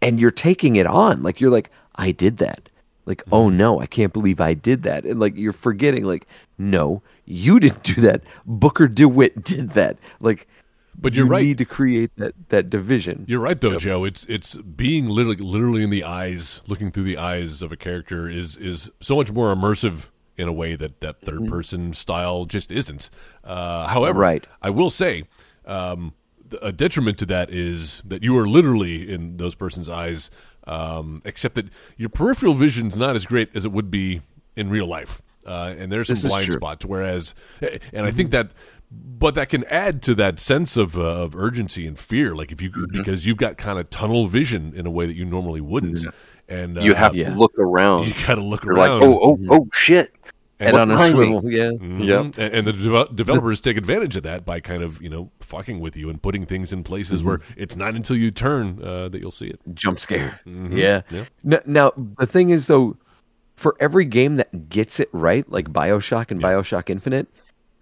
and you're taking it on, like you're like, I did that, like mm-hmm. oh no, I can't believe I did that, and like you're forgetting, like no, you didn't do that, Booker DeWitt did that, like. But you're you right. need to create that, that division. You're right though, Joe. It's it's being literally literally in the eyes, looking through the eyes of a character is is so much more immersive in a way that that third person style just isn't. Uh, however, Right. I will say um, a detriment to that is that you are literally in those person's eyes, um, except that your peripheral vision is not as great as it would be in real life, uh, and there's some blind true. spots. Whereas, and I think that. But that can add to that sense of uh, of urgency and fear, like if you Mm-hmm. because you've got kind of tunnel vision in a way that you normally wouldn't, and uh, You have yeah. to look around. you got to look You're like, around. oh, oh, oh, shit. And on a swivel, yeah. Mhm. Yep. And, and the deve- developers take advantage of that by kind of you know fucking with you and putting things in places Mm-hmm. where it's not until you turn uh, that you'll see it. Jump scare. Mhm. Yeah. Yeah. N- Now, the thing is, though, for every game that gets it right, like Bioshock and Bioshock Infinite,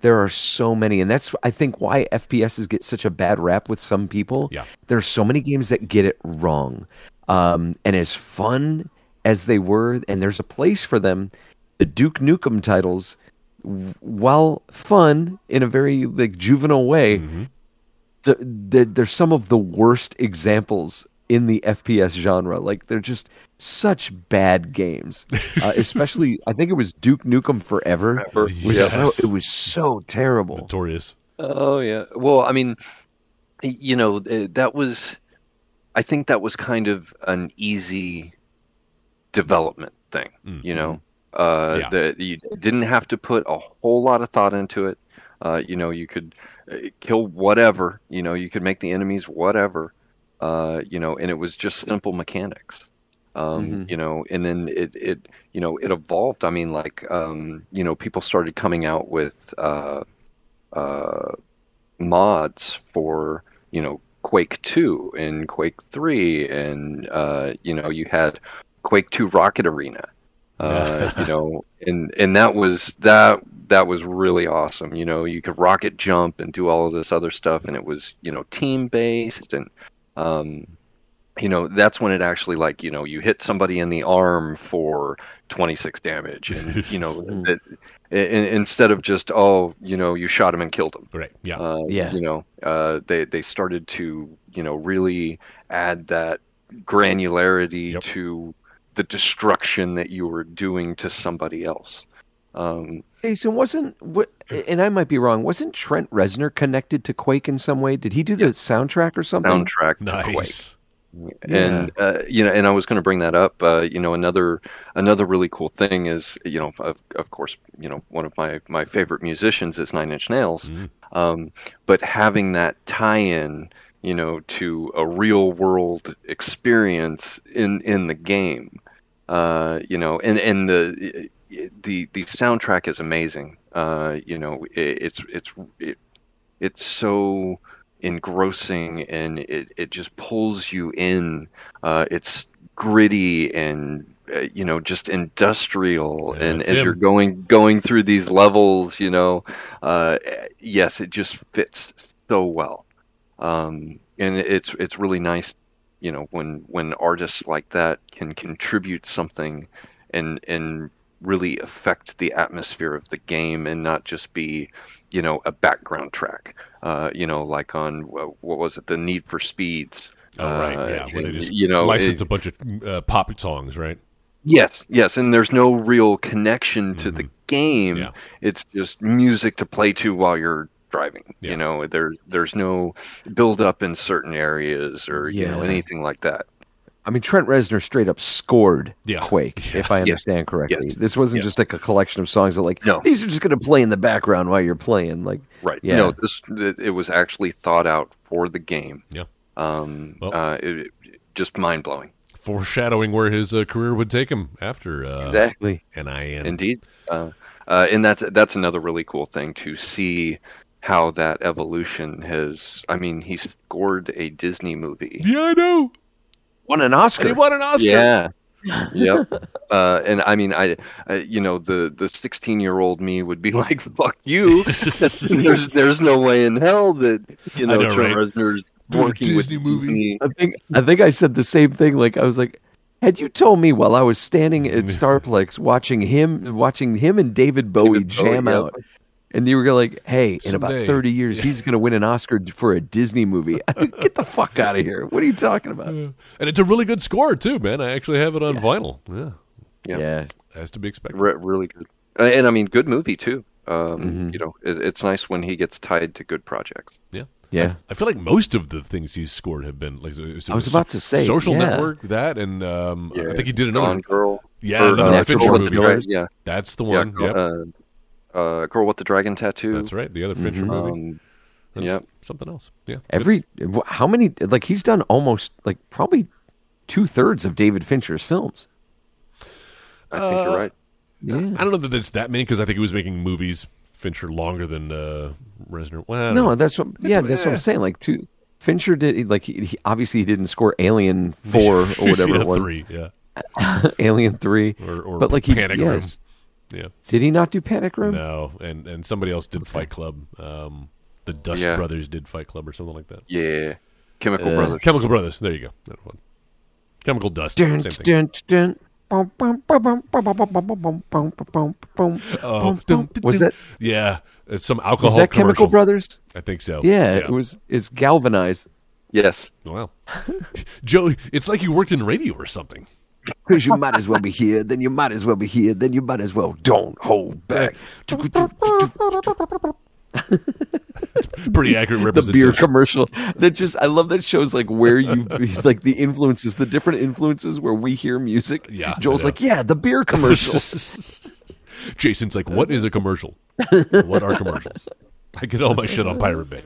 there are so many. And that's, I think, why FPSs get such a bad rap with some people. Yeah. There are so many games that get it wrong. Um, and as fun as they were, and there's a place for them, the Duke Nukem titles, while fun in a very like juvenile way, Mm-hmm. th- th- they're some of the worst examples in the FPS genre. Like they're just such bad games. Uh, especially, I think it was Duke Nukem Forever. Forever. Was Yes. so, it was so terrible. Notorious. Oh yeah. Well, I mean, you know, uh, that was. I think that was kind of an easy development thing. You know, uh, Yeah. that you didn't have to put a whole lot of thought into it. Uh, you know, you could uh, kill whatever. You know, you could make the enemies whatever. Uh, you know, and it was just simple mechanics. Um, You know, and then it, it, you know, it evolved. I mean, like, um, you know, people started coming out with. Uh, uh, mods for you know Quake 2 and Quake 3 and uh, you know you had Quake 2 Rocket Arena uh, you know and and that was that that was really awesome you know you could rocket jump and do all of this other stuff and it was you know team based and um, you know that's when it actually like you know you hit somebody in the arm for 26 damage and you know that, i- i- instead of just oh you know you shot him and killed him Right. Yeah. uh, Yeah. you know uh, they they started to you know really add that granularity Yep. to the destruction that you were doing to somebody else um, Jason wasn't, what, and I might be wrong. Wasn't Trent Reznor connected to Quake in some way? Did he do the soundtrack or something? soundtrack to Quake. nice. and uh, you know and i was going to bring that up uh, you know another another really cool thing is you know of, of course you know one of my my favorite musicians is nine inch nails um, but having that tie-in you know to a real world experience in in the game uh, you know and and the the the soundtrack is amazing uh, you know it, it's it's it, it's so engrossing and it, it just pulls you in. Uh, it's gritty and uh, you know just industrial Yeah, and as him. you're going going through these levels you know uh, yes it just fits so well um, and it's it's really nice you know when when artists like that can contribute something and and really affect the atmosphere of the game and not just be you know a background track uh, you know like on what was it the need for speeds Oh right. uh, Yeah. Where they just you know license it- a bunch of uh, pop songs, right? Yes, yes, and there's no real connection to the game. Mm-hmm. Yeah. It's just music to play to while you're driving. Yeah. You know, there's there's no build up in certain areas or you know anything like that. I mean, Trent Reznor straight up scored Yeah. Quake, if I understand correctly. Yes. This wasn't Yes. just like a collection of songs that, like, No. these are just going to play in the background while you're playing. Like, Right. Yeah. No, this it, it was actually thought out for the game. Yeah. Um, Well- uh, it, it- just mind blowing. Foreshadowing where his uh, career would take him after uh, exactly. NIN. Indeed. Uh, uh, and that's that's another really cool thing to see how that evolution has. I mean, he scored a Disney movie. Yeah, I know. Won an And Oscar. he won an Oscar. Yeah. yep. Uh, and I mean, I, I, you know, the the 16 year old me would be like, "Fuck you." there's, there's no way in hell that you know, know, Trent right? Reznor's Doing a working with Disney movie. Disney. I think I think I said the same thing. Like I was like, had you told me while I was standing at Starplex watching him watching him and David Bowie David Bowie, jam yeah. out, and you were like, hey, in about thirty years he's going to win an Oscar for a Disney movie. Get the fuck out of here! What are you talking about? And it's a really good score too, man. I actually have it on vinyl. Yeah, Yeah. Yeah, has to be expected. Re- really good, Uh, and I mean, good movie too. Um, Mm-hmm. You know, it, it's nice when he gets tied to good projects. Yeah. yeah. I feel like most of the things he's scored have been like. so- I was about to say, Social yeah. Network, that, and um, I think he did another. Gone Girl. Yeah, Or, another uh, Natural Fincher movie. with the Killers. Dra- Yeah, That's the yeah. one. yep. Uh, uh, Girl with the Dragon Tattoo. That's right. The other Fincher Mm-hmm. movie. Um, That's yep. Something else. Yeah. Every wh- how many like he's done almost like probably two thirds of David Fincher's films. I think Uh, you're right. Yeah. I don't know that it's that many because I think he was making movies Fincher longer than uh, Reznor. Well, No, know. that's what. Yeah, that's what I'm saying. Like, two, Fincher did like he, he obviously he didn't score Alien four or whatever Yeah, it was, Three. Yeah. Alien three, Or, or but like he Panic yes. Room. Yeah. Did he not do Panic Room? No, and and somebody else did okay. Fight Club. Um, the Dust yeah. Brothers did Fight Club or something like that. Yeah. Chemical uh, Brothers. Chemical Brothers. There you go. Chemical Dust. Dun, same thing. Dun, dun. Was that? Yeah, it's some alcohol. Was that commercial. Chemical Brothers? I think so. Yeah, yeah. it was. Is galvanized? Yes. Wow, Joe, it's like you worked in radio or something because you might as well be here. Then you might as well be here. Then you might as well don't hold back. Pretty accurate the beer commercial that just i love that shows like where you like the influences the different influences where we hear music Yeah, joel's like yeah the beer commercial Jason's like, what is a commercial? what are commercials? I get all my shit on Pirate Bay.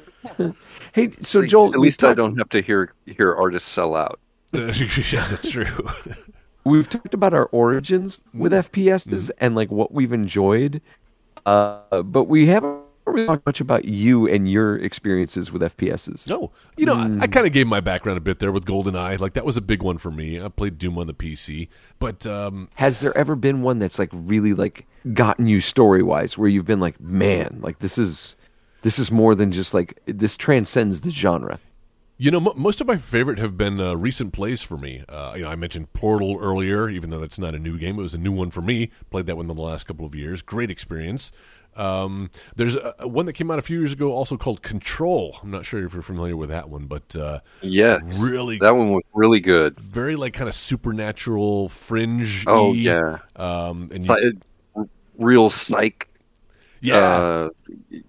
hey so joel At we've least I don't have to hear hear artists sell out. yes, that's true. We've talked about our origins with Mm-hmm. fps's and like what we've enjoyed uh but we haven't really talked much about you and your experiences with fps's No, you know, Hmm. I, I kind of gave my background a bit there with GoldenEye. Like that was a big one for me. I played Doom on the PC, but um, has there ever been one that's like really like gotten you story wise where you've been like man like this is this is more than just like this transcends the genre You know, mo most of my favorite have been uh, recent plays for me. Uh, you know, I mentioned Portal earlier, even though that's not a new game. It was a new one for me. Played that one in the last couple of years. Great experience. Um, there's a, a one that came out a few years ago, also called Control. I'm not sure if you're familiar with that one, but uh, Yes. really, That one was really good. very like kind of supernatural fringe. Oh yeah. Um, and you, real psych yeah, uh,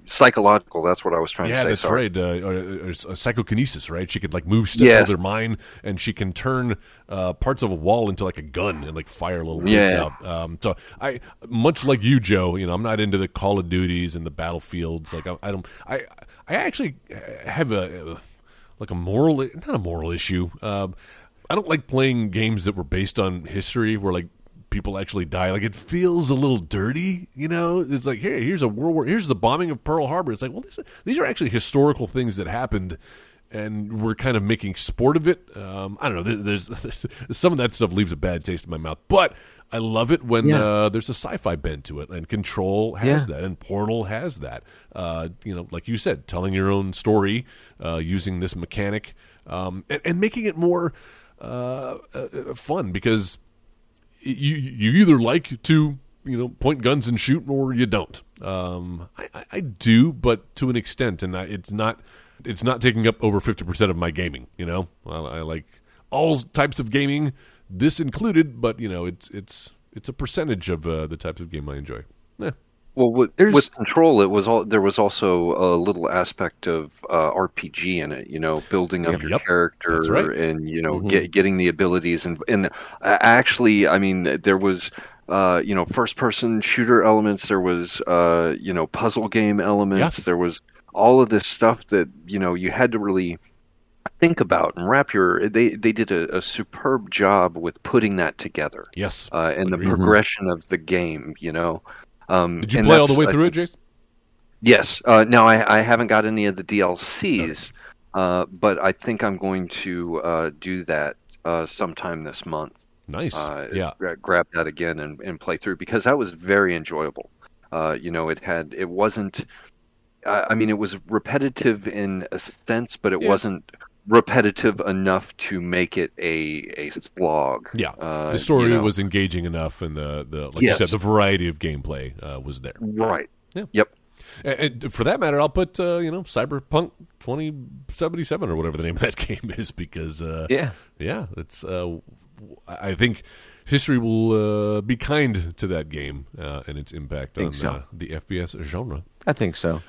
psychological. That's what I was trying Yeah, to say. Yeah, that's sorry. right. Uh, uh, uh, psychokinesis, right? She could like move stuff Yes. with her mind, and she can turn uh, parts of a wall into like a gun and like fire little bullets Yeah. out. Um, so I, much like you, Joe, you know, I'm not into the Call of Duties and the battlefields. Like I, I don't, I, I actually have a like a moral, not a moral issue. Um, I don't like playing games that were based on history, where like people actually die. Like it feels a little dirty, you know. It's like, hey, here's a World War, here's the bombing of Pearl Harbor. It's like, well, this, these are actually historical things that happened, and we're kind of making sport of it. Um, I don't know. there- There's, some of that stuff leaves a bad taste in my mouth, but I love it when Yeah. uh, there's a sci-fi bent to it, and Control has Yeah. that, and Portal has that. Uh, you know, like you said, telling your own story uh, using this mechanic um, and, and making it more uh, uh, fun because you you either like to you know point guns and shoot or you don't. Um, I, I, do, but to an extent, and I, it's not it's not taking up over fifty percent of my gaming. You know, I, I like all types of gaming, this included, but you know it's it's it's a percentage of uh, the types of game I enjoy. Yeah, Well, with, There's- with Control, it was all there was also a little aspect of uh, RPG in it. You know, building up your Yep. character right. and you know Mhm. get, getting the abilities and and actually, I mean, there was. Uh, you know, first-person shooter elements. There was, uh, you know, puzzle game elements. There was all of this stuff that you know you had to really think about and wrap your. They they did a, a superb job with putting that together Yes. uh, and the Agreed. progression of the game. You know, um, Did you play all the way through it, Jason? Yes. Uh, now I, I haven't got any of the DLCs, uh, but I think I'm going to uh, do that uh, sometime this month. Nice. Uh, yeah. gra- grab that again and, and play through because that was very enjoyable. Uh, you know, it had it wasn't. I I mean, it was repetitive in a sense, but it Yeah. wasn't repetitive enough to make it a a slog. Yeah. Uh, the story you know. was engaging enough, and the, the like you said, the variety of gameplay uh, was there. right. Yeah. Yep. And, and for that matter, I'll put uh, you know Cyberpunk twenty seventy seven or whatever the name of that game is because uh, Yeah. yeah, it's. Uh, I I think history will uh, be kind to that game uh, and its impact on so. uh, the FPS genre. I think so.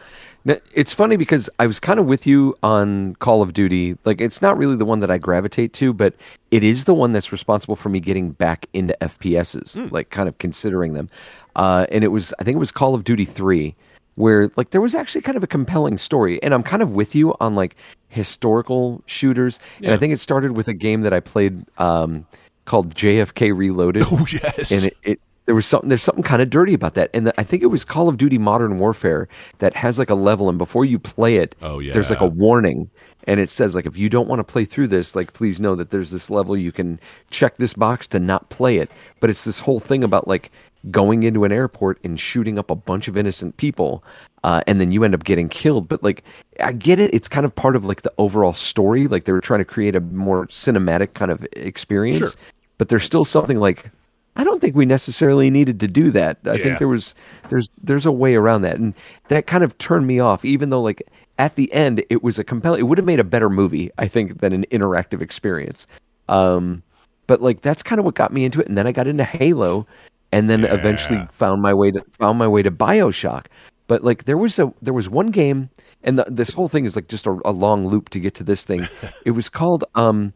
N- It's funny because I was kind of with you on Call of Duty. Like, it's not really the one that I gravitate to, but it is the one that's responsible for me getting back into FPSs, like, kind of considering them. Uh, and it was, I think it was Call of Duty 3, where, like, there was actually kind of a compelling story. And I'm kind of with you on, like, historical shooters. And I think it started with a game that I played um, called JFK Reloaded Oh yes, and it, it there was something there's something kind of dirty about that. And the, i think it was call of duty modern warfare that has like a level and before you play it Oh, there's like a warning. And it says like if you don't want to play through this like please know that there's this level you can check this box to not play it. But it's this whole thing about like going into an airport and shooting up a bunch of innocent people uh, and then you end up getting killed. But like i get it. It's kind of part of like the overall story. Like they were trying to create a more cinematic kind of experience. Sure. but there's still something like I don't think we necessarily needed to do that. I Yeah. think there was there's there's a way around that, and that kind of turned me off. Even though like at the end it was a compelling, it would have made a better movie, I think, than an interactive experience. Um, but like that's kind of what got me into it, and then I got into Halo, and then eventually found my way to found my way to Bioshock. But like there was a there was one game, and the, this whole thing is like just a, a long loop to get to this thing. it was called um,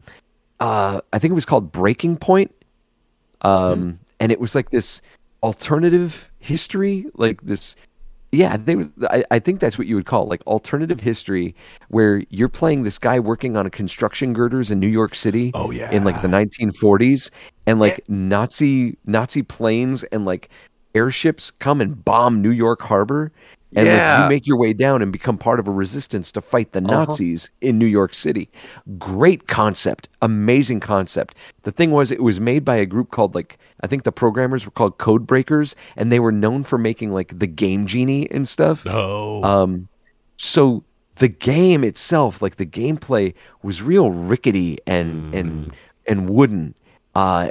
uh, I think it was called Breaking Point um, and it was like this alternative history, like this. Yeah, they was. I, I think that's what you would call like alternative history, where you're playing this guy working on construction girders in New York City. Oh, yeah. in like the 1940s, and like Nazi Nazi planes and like airships come and bomb New York Harbor, and like you make your way down and become part of a resistance to fight the Uh-huh. Nazis in New York City. Great concept, amazing concept. The thing was, it was made by a group called like I think the programmers were called Code Breakers, and they were known for making like the Game Genie and stuff. Oh, Um, so the game itself, like the gameplay, was real rickety and and and wooden. Uh,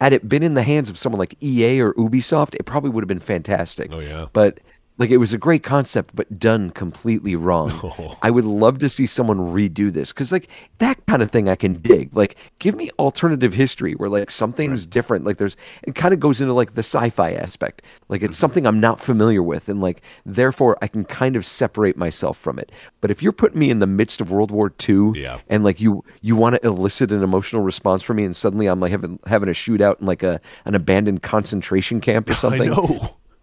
had it been in the hands of someone like EA or Ubisoft, it probably would have been fantastic. Oh, yeah. But like it was a great concept, but done completely wrong. Oh. I would love to see someone redo this because like that kind of thing I can dig. Like give me alternative history where like something's different. Like there's it kind of goes into like the sci-fi aspect. Like Mm-hmm. it's something I'm not familiar with, and like therefore I can kind of separate myself from it. But if you're putting me in the midst of World War II, Yeah. and like you you want to elicit an emotional response from me, and suddenly I'm like having having a shootout in like a an abandoned concentration camp or I something.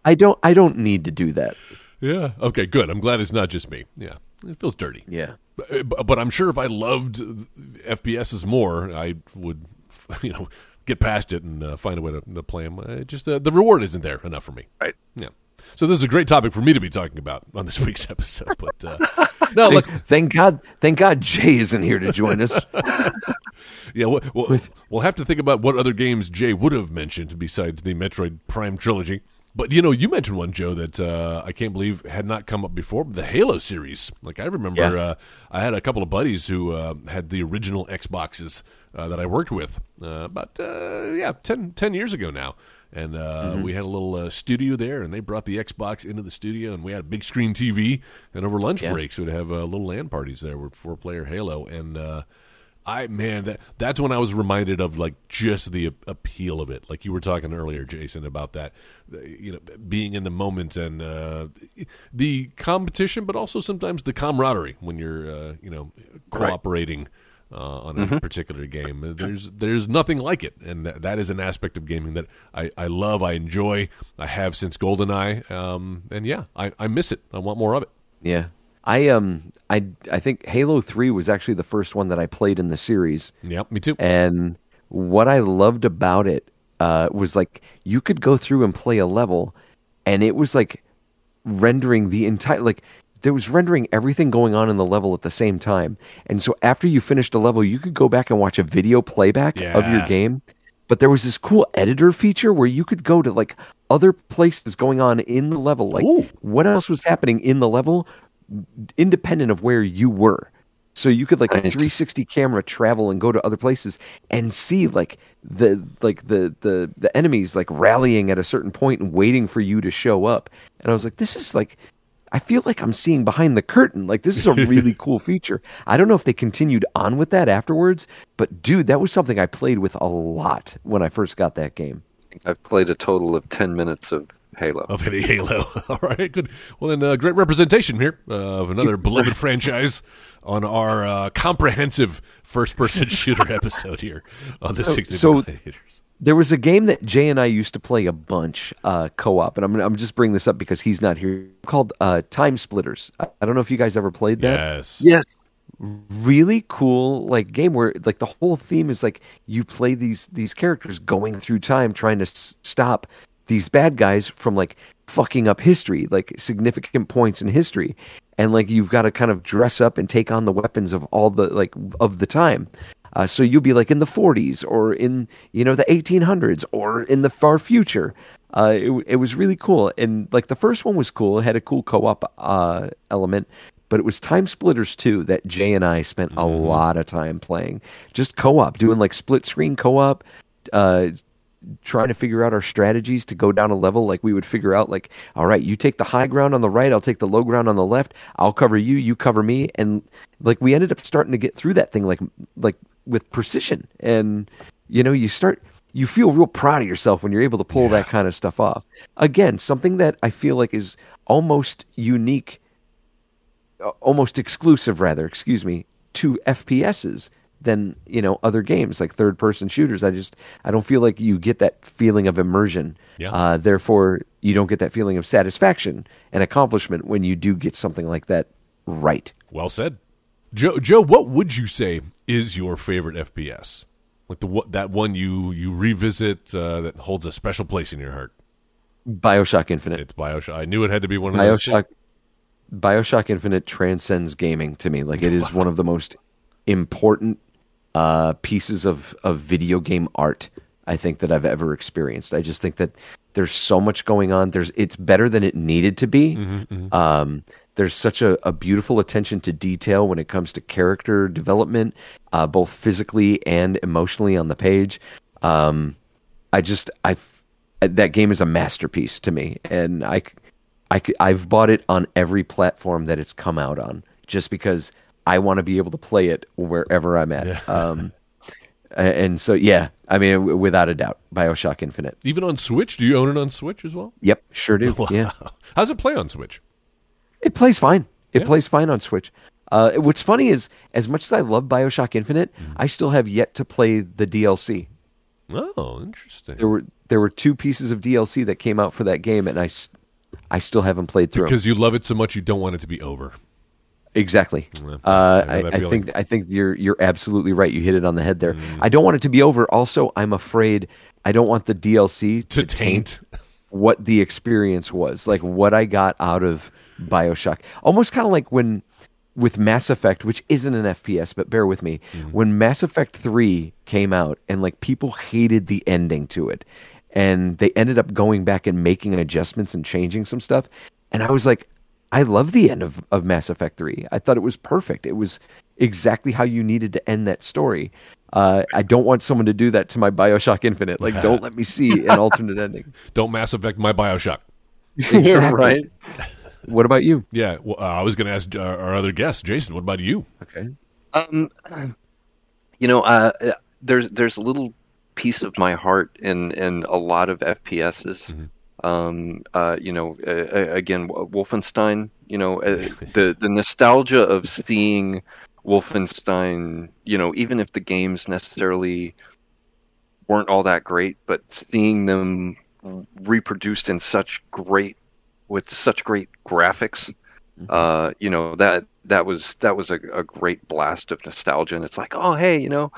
Know. I don't I don't need to do that. Yeah. Okay. Good. I'm glad it's not just me. Yeah. It feels dirty. Yeah. But, but I'm sure if I loved FPSs more, I would, you know, get past it and uh, find a way to, to play them. Uh, just uh, the reward isn't there enough for me. Right. Yeah. So this is a great topic for me to be talking about on this week's episode. But uh, no, look, Thank God thank God Jay isn't here to join us. yeah, we'll, we'll, we'll have to think about what other games Jay would have mentioned besides the Metroid Prime trilogy. But you know, you mentioned one, Joe, that uh, I can't believe had not come up before. The Halo series. Like I remember, Yeah. uh, I had a couple of buddies who uh, had the original Xboxes uh, that I worked with uh, about uh, yeah 10, 10 years ago now. And uh, we had a little uh, studio there, and they brought the Xbox into the studio, and we had a big screen TV. And over lunch Yeah. breaks, we'd have uh, little LAN parties there with four player Halo. And uh, I man, that that's when I was reminded of like just the appeal of it. Like you were talking earlier, Jason, about that, uh, you know, being in the moment and uh, the competition, but also sometimes the camaraderie when you're, uh, you know, cooperating. Uh, on a particular game, there's there's nothing like it, and that, that is an aspect of gaming that I, I love, I enjoy, I have since GoldenEye, um, and yeah, I, I miss it. I want more of it. Yeah. I um I I think Halo 3 was actually the first one that I played in the series Yep, me too. and what I loved about it uh was like you could go through and play a level and it was like rendering the entire like there was rendering everything going on in the level at the same time. And so after you finished a level, you could go back and watch a video playback of your game. But there was this cool editor feature where you could go to like other places going on in the level, like Ooh. what else was happening in the level, independent of where you were. So you could like 360 camera travel and go to other places and see like the like the the the enemies like rallying at a certain point and waiting for you to show up. And I was like, this is like I feel like I'm seeing behind the curtain. Like this is a really cool feature. I don't know if they continued on with that afterwards, but dude, that was something I played with a lot when I first got that game. I've played a total of 10 minutes of Halo. of any Halo. All right, good. Well, then, uh, great representation here uh, of another beloved franchise on our uh, comprehensive first-person shooter episode here on the 60 so- Gladiators. There was a game that Jay and I used to play a bunch uh, co-op, and I'm I'm just bringing this up because he's not here. Called uh, Time Splitters. I, I don't know if you guys ever played that. Yes. Yes. really cool like game where like the whole theme is like you play these these characters going through time trying to s- stop these bad guys from like fucking up history like significant points in history. And like you've got to kind of dress up and take on the weapons of all the like of the time. Uh, so you'll be like in the 40s or in you know the 1800s or in the far future. Uh, it, it was really cool. And like the first one was cool. It had a cool co-op uh, element. But it was Time Splitters 2 that Jay and I spent a lot of time playing. Just co op, doing like split screen co op, uh, trying to figure out our strategies to go down a level. Like we would figure out, like, all right, you take the high ground on the right, I'll take the low ground on the left, I'll cover you, you cover me. And like we ended up starting to get through that thing like, like with precision. And, you know, you start. You feel real proud of yourself when you're able to pull that kind of stuff off. Again, something that I feel like is almost unique almost exclusive rather excuse me to fps's than you know other games like third person shooters i just i don't feel like you get that feeling of immersion Yeah. uh, therefore you don't get that feeling of satisfaction and accomplishment when you do get something like that right Well said, Joe. Joe, what would you say is your favorite FPS? Like the what that one you you revisit uh, that holds a special place in your heart. bioshock infinite It's Bioshock. I knew it had to be one of those. bioshock bioshock infinite transcends gaming to me like it is one of the most important uh, pieces of, of video game art I think that I've ever experienced. I just think that there's so much going on. There's it's better than it needed to be. Um, there's such a, a beautiful attention to detail when it comes to character development, uh, both physically and emotionally on the page. Um, I just I that game is a masterpiece to me, and I, I I have bought it on every platform that it's come out on, just because I want to be able to play it wherever I'm at. Um, and so yeah, I mean, without a doubt, Bioshock Infinite. Even on Switch, do you own it on Switch as well? Yep, sure do. Yeah, How's it play on Switch? it plays fine. It Yeah. plays fine on Switch. Uh, what's funny is, as much as I love Bioshock Infinite, I still have yet to play the DLC. Oh, interesting. There were there were two pieces of DLC that came out for that game, and I, I still haven't played through. Because you love it so much, you don't want it to be over. Exactly. Uh, I I, I think I think you're you're absolutely right. You hit it on the head there. Mm. I don't want it to be over. Also, I'm afraid I don't want the DLC To to, taint taint. what the experience was, like what I got out of Bioshock. Almost kind of like when with Mass Effect, which isn't an FPS, but bear with me. Mm-hmm. When Mass Effect Three came out, and like people hated the ending to it, and they ended up going back and making adjustments and changing some stuff, and I was like. I love the end of, of Mass Effect 3. I thought it was perfect. It was exactly how you needed to end that story. Uh, I don't want someone to do that to my Bioshock Infinite. Like, don't let me see an alternate ending. Don't Mass Effect my Bioshock. Exactly. right. What about you? Yeah, well, uh, I was going to ask uh, our other guest, Jason. What about you? Okay. Um, You know, uh, there's there's a little piece of my heart in in a lot of FPSs. Mm-hmm. Um, uh, you know, uh, again, Wolfenstein. You know, uh, the the nostalgia of seeing Wolfenstein. You know, even if the games necessarily weren't all that great, but seeing them reproduced in such great with such great graphics uh, you know that that was that was a, a great blast of nostalgia and it's like oh hey you know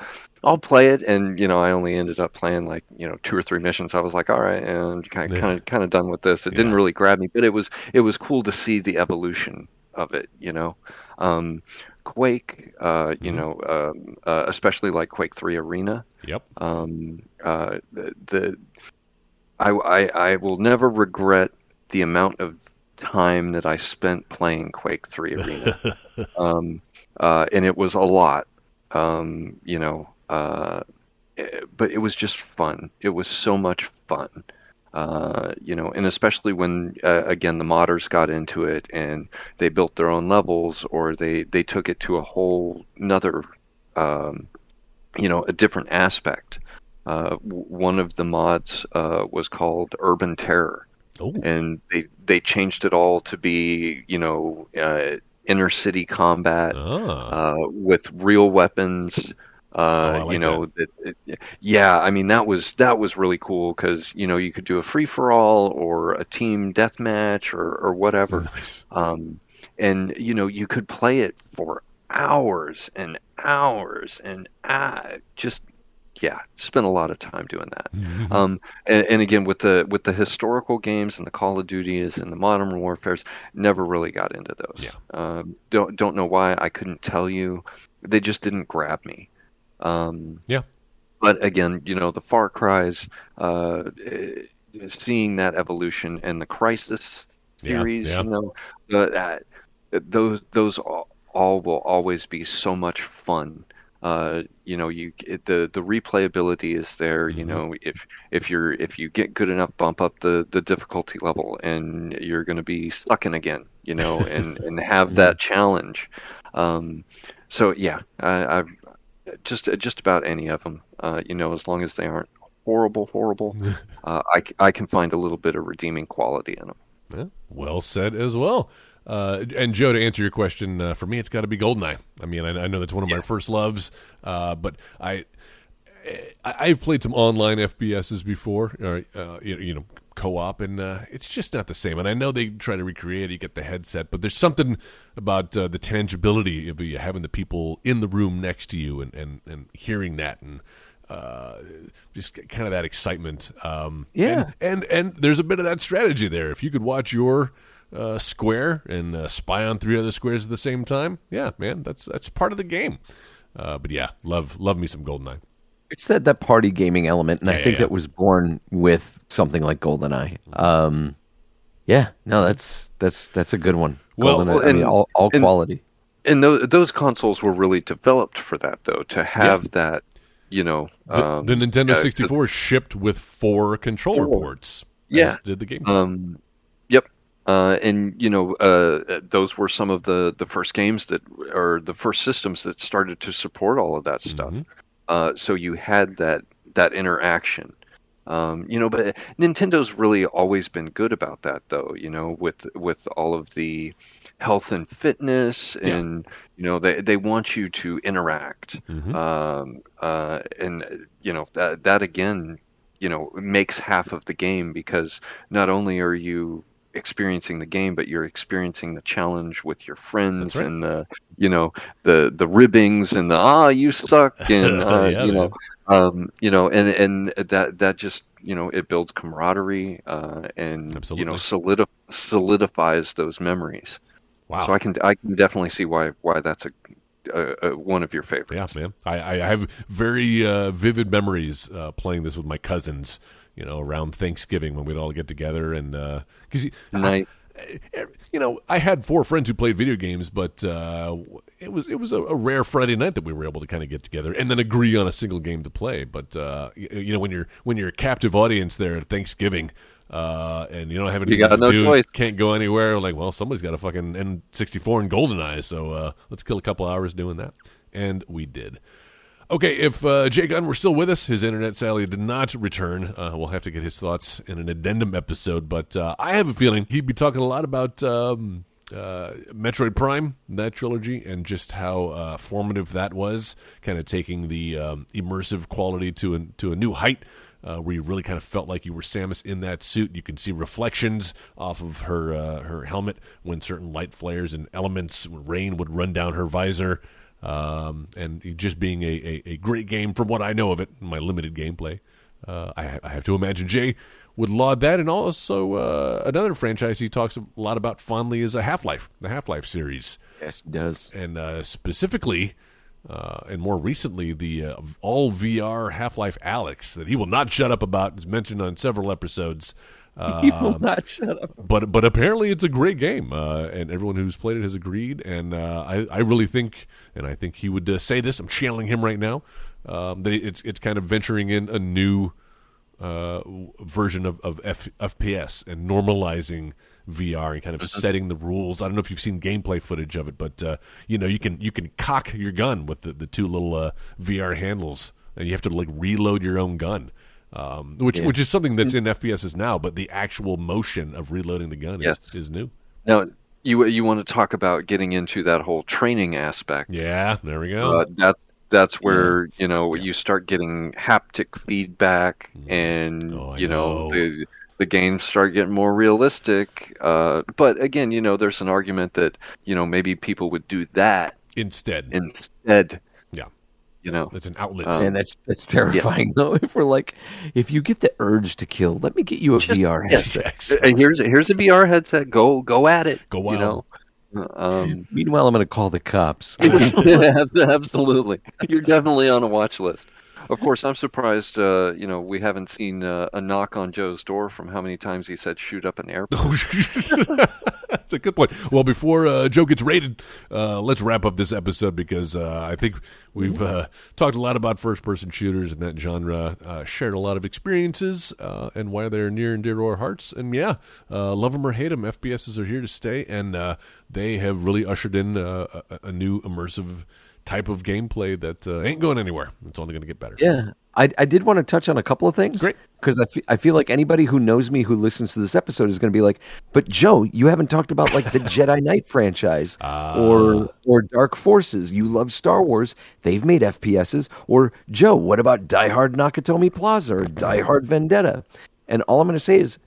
i'll play it and you know i only ended up playing like you know two or three missions i was like all right and kind of Yeah. kind of kind of done with this it didn't really grab me but it was it was cool to see the evolution of it you know um quake uh you Mhm. know um, uh, especially like quake 3 arena Yep. um, uh, the, the I, I I will never regret the amount of time that I spent playing Quake Three Arena, um, uh, and it was a lot, um, you know. Uh, eh, but it was just fun. It was so much fun, uh, you know, and especially when uh, again the modders got into it and they built their own levels or they they took it to a whole another, um, you know, a different aspect. Uh, w- one of the mods uh, was called Urban Terror, Oh, and they they changed it all to be you know uh, inner city combat ah, uh, with real weapons. Uh, Oh, like you know, that- it- yeah. I mean, that was that was really cool because you know you could do a free for all or a team deathmatch or or whatever, nice. um, and you know you could play it for hours and hours and uh, just yeah, spent a lot of time doing that. Mm-hmm. Um, and, and again, with the with the historical games and the Call of Duties and the Modern Warfare's, never really got into those. Yeah. Um, don't don't know why. I couldn't tell you. They just didn't grab me. Um, Yeah. But again, you know, the Far Cries, uh, eh, seeing that evolution and the Crysis series, yeah. you know, uh, that, those those all, all will always be so much fun. Uh, you know, you it, the the replayability is there. You Mhm. know, if if you're if you get good enough, bump up the the difficulty level, and you're going to be sucking again. You know, and and have that challenge. Um, so yeah, I, I've just just about any of them. Uh, you know, as long as they aren't horrible, horrible, uh, I I can find a little bit of redeeming quality in them. Yeah, well said as well. Uh, and Joe, to answer your question, uh, for me, it's got to be Goldeneye. I mean, I, I know that's one of my first loves, uh, but I, I've played some online FPSs before, uh, you know, co-op, and uh, it's just not the same. And I know they try to recreate it, you get the headset, but there's something about uh, the tangibility of you having the people in the room next to you and and, and hearing that and. Uh, just kind of that excitement. Um, Yeah. and, and and there's a bit of that strategy there. If you could watch your uh, square and uh, spy on three other squares at the same time, yeah, man, that's that's part of the game. Uh, but yeah, love love me some Goldeneye. It's that that party gaming element, and Yeah, I think yeah. that was born with something like GoldenEye. Um, yeah, no, that's that's that's a good one. Well, GoldenEye, I mean, and- all, all and- quality. And those those consoles were really developed for that, though, to have that, you know, The, um, the Nintendo uh, 64 shipped with four controller Four. ports. Yeah. as did the game. Um, yep. Uh, and you know, uh, those were some of the the first games that, or the first systems that started to support all of that stuff. Mhm. Uh, so you had that that interaction. Um, you know, but Nintendo's really always been good about that, though. You know, with with all of the health and fitness, Yeah. and you know, they they want you to interact. Mhm. Um, uh, and you know that that again, you know, makes half of the game because not only are you experiencing the game, but you're experiencing the challenge with your friends right. and the you know the the ribbings and the ah you suck and uh, Yeah, you know um, you know and and that that just you know it builds camaraderie uh, and you know solidi- solidifies those memories. wow. So I can I can definitely see why why that's a, a one of your favorites. Yeah, man. I, I have very uh, vivid memories uh, playing this with my cousins. You know, around Thanksgiving when we'd all get together and because Nice. you know I had four friends who played video games, but uh, it was it was a, a rare Friday night that we were able to kind of get together and then agree on a single game to play. But uh, you, you know when you're when you're a captive audience there at Thanksgiving. Uh, and you don't have anything got to no do, choice. can't go anywhere. Like, well, somebody's got a fucking N64 and Golden GoldenEye, so uh, let's kill a couple hours doing that, and we did. Okay, if uh, Jay Gunn were still with us, his internet sadly did not return. Uh, we'll have to get his thoughts in an addendum episode, but uh, I have a feeling he'd be talking a lot about um, uh, Metroid Prime, that trilogy, and just how uh, formative that was, kind of taking the um, immersive quality to a, to a new height. Uh, where you really kind of felt like you were Samus in that suit. You can see reflections off of her uh, her helmet when certain light flares and elements, rain would run down her visor. Um, and just being a, a, a great game from what I know of it, my limited gameplay. Uh, I, I have to imagine Jay would laud that, and also uh, another franchise he talks a lot about fondly is a Half Life, the Half Life series, Yes, it does. and uh, specifically, uh, and more recently, the uh, all VR Half Life Alyx that he will not shut up about is mentioned on several episodes. He will Um, not shut up. but but apparently it's a great game, uh, and everyone who's played it has agreed. And uh, I I really think, and I think he would uh, say this. I'm channeling him right now. Um, that it's it's kind of venturing in a new uh, version of of F, FPS and normalizing VR and kind of setting the rules. I don't know if you've seen gameplay footage of it, but uh, you know you can you can cock your gun with the, the two little uh, VR handles, and you have to like reload your own gun. Um, which which is something that's in FPSs now, but the actual motion of reloading the gun Yes. is, is new. Now, you you want to talk about getting into that whole training aspect? Yeah, there we go. Uh, that's that's where you know you start getting haptic feedback, and Oh, you know, know. the the games start getting more realistic. Uh, but again, you know, there's an argument that you know maybe people would do that Instead, instead. Yeah. You know, it's an outlet. Um, And that's that's terrifying though. If we're like, if you get the urge to kill, let me get you a VR headset. Yes. and here's here's a VR headset. Go go at it. Go You wild. know. Um, Meanwhile, I'm going to call the cops. Absolutely, you're definitely on a watch list. Of course, I'm surprised. Uh, you know, we haven't seen uh, a knock on Joe's door from how many times he said "shoot up an airport." That's a good point. Well, before uh, Joe gets rated, uh, let's wrap up this episode because uh, I think we've uh, talked a lot about first-person shooters and that genre. Shared a lot of experiences and why they're near and dear to our hearts. And yeah, love them or hate them, FPSs are here to stay, and they have really ushered in a, a new immersive type of gameplay that uh, ain't going anywhere. It's only going to get better. Yeah, I, I did want to touch on a couple of things. Great. Because I, fe- I feel like anybody who knows me who listens to this episode is going to be like, but Joe, you haven't talked about like the Jedi Knight franchise or or Dark Forces. You love Star Wars. They've made FPSs. Or Joe, what about Die Hard Nakatomi Plaza or Die Hard Vendetta? And all I'm going to say is,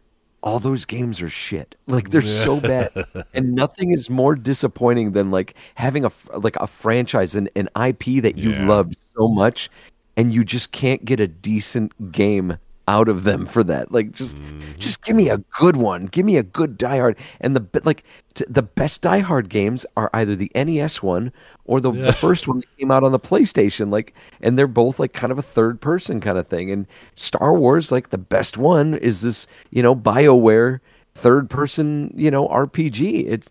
all those games are shit. Like they're so bad, and nothing is more disappointing than like having a like a franchise and an IP that you Yeah. love so much, and you just can't get a decent game out of them for that. Like just mm. just give me a good one. Give me a good Die Hard. And the like t- the best Die Hard games are either the NES one or the, the first one that came out on the PlayStation. Like, and they're both like kind of a third person kind of thing. And Star Wars, like the best one is this, you know, Bioware third person, you know, RPG. It's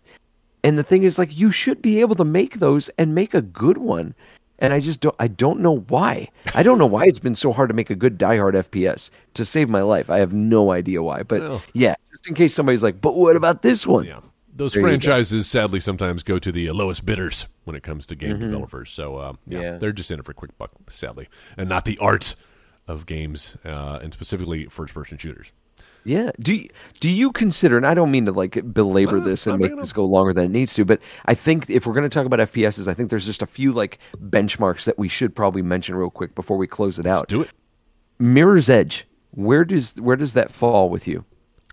and the thing is like you should be able to make those and make a good one. And I just don't I don't know why. I don't know why it's been so hard to make a good Die Hard FPS to save my life. I have no idea why. But Well. yeah, just in case somebody's like, "But what about this one?" Yeah. Those There franchises sadly sometimes go to the lowest bidders when it comes to game developers. So uh, yeah, Yeah. they're just in it for a quick buck, sadly, and not the art of games, uh, and specifically first-person shooters. Yeah. Do you, do you consider? And I don't mean to like belabor this and make this go longer than it needs to, but I think if we're going to talk about FPSs, I think there's just a few like benchmarks that we should probably mention real quick before we close it out. Do it. Mirror's Edge. Where does where does that fall with you?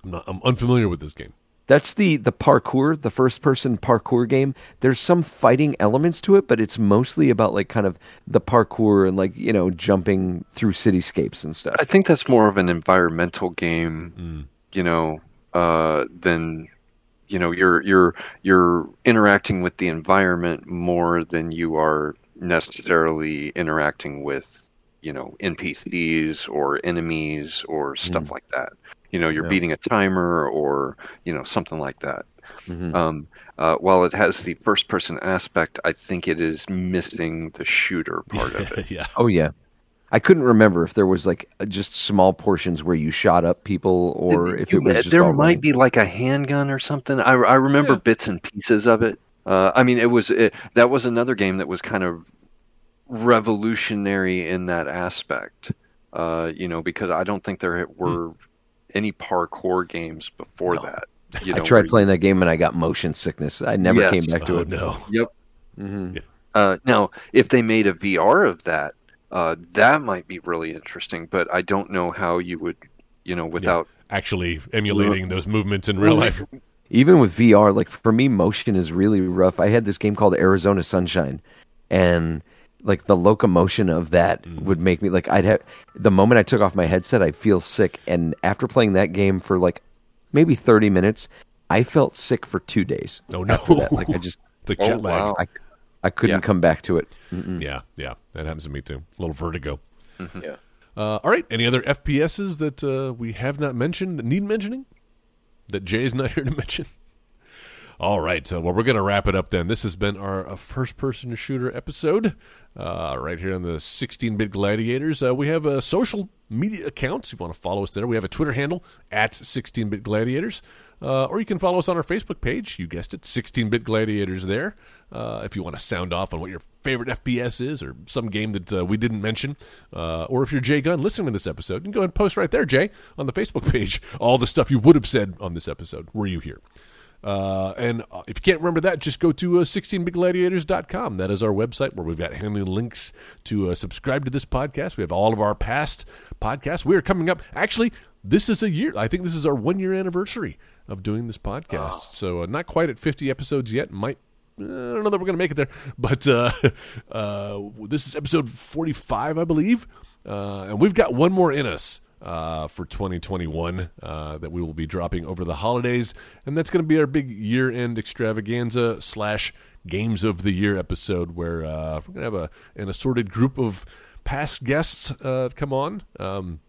I'm, not, I'm unfamiliar with this game. That's the the parkour, the first person parkour game. There's some fighting elements to it, but it's mostly about like kind of the parkour and like you know jumping through cityscapes and stuff. I think that's more of an environmental game, you know, uh, than you know you're you're you're interacting with the environment more than you are necessarily interacting with you know NPCs or enemies or stuff like that. You know, you're beating a timer or you know something like that. Um, uh, while it has the first person aspect, I think it is missing the shooter part of it. yeah. Oh yeah. I couldn't remember if there was like just small portions where you shot up people or if it was just there all might running. be like a handgun or something. I, I remember Yeah. bits and pieces of it. Uh, I mean, it was it, that was another game that was kind of revolutionary in that aspect. Uh, you know, because I don't think there were any parkour games before that. You I tried where- playing that game and I got motion sickness. I never Yes. came back to Oh it. no. Yep. Mhm. Uh, now, if they made a VR of that, uh, that might be really interesting. But I don't know how you would, you know, without. Actually emulating those movements in real life. Even with VR, like for me, motion is really rough. I had this game called Arizona Sunshine, and like the locomotion of that Mm. would make me like I'd have the moment I took off my headset, I'd feel sick. And after playing that game for like maybe thirty minutes, I felt sick for two days. Oh no. Like I just the Oh, jet lag. wow. I I couldn't Yeah. come back to it. Yeah, yeah. That happens to me too. A little vertigo. Yeah. Uh, all right. Any other FPSs that uh, we have not mentioned that need mentioning? That Jay is not here to mention? All right. So, well, we're going to wrap it up then. This has been our uh, first person shooter episode uh, right here on the 16 bit gladiators. Uh, we have a social media accounts. If you want to follow us there, we have a Twitter handle at 16 bit gladiators. Uh, or you can follow us on our Facebook page. You guessed it, 16 bit gladiators there. Uh, if you want to sound off on what your favorite FPS is or some game that uh, we didn't mention, uh, or if you're Jay Gunn listening to this episode, you can go ahead and post right there, Jay, on the Facebook page, all the stuff you would have said on this episode. Were you here? Uh, and uh, if you can't remember that, just go to uh, 16bitgladiators.com. That is our website where we've got handling links to uh, subscribe to this podcast. We have all of our past podcasts. We are coming up. Actually, this is a year. I think this is our one year anniversary of doing this podcast. So uh, not quite at 50 episodes yet. Might I don't know that we're going to make it there, but uh, uh, this is episode 45, I believe. Uh, and we've got one more in us uh, for 2021 uh, that we will be dropping over the holidays. And that's going to be our big year end extravaganza slash games of the year episode where uh, we're going to have a, an assorted group of past guests uh, come on. Um,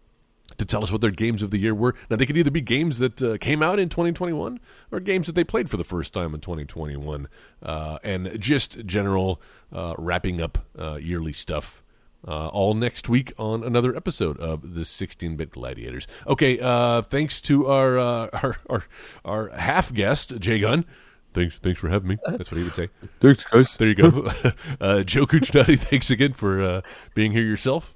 to tell us what their games of the year were. Now, they could either be games that uh, came out in 2021 or games that they played for the first time in 2021, uh, and just general uh, wrapping up uh, yearly stuff. Uh, all next week on another episode of the 16-bit Gladiators. Okay, uh, thanks to our, uh, our our our half guest Jay Gunn. Thanks, thanks for having me. That's what he would say. Thanks, guys. There you go, uh, Joe Cuccinati. Thanks again for uh, being here yourself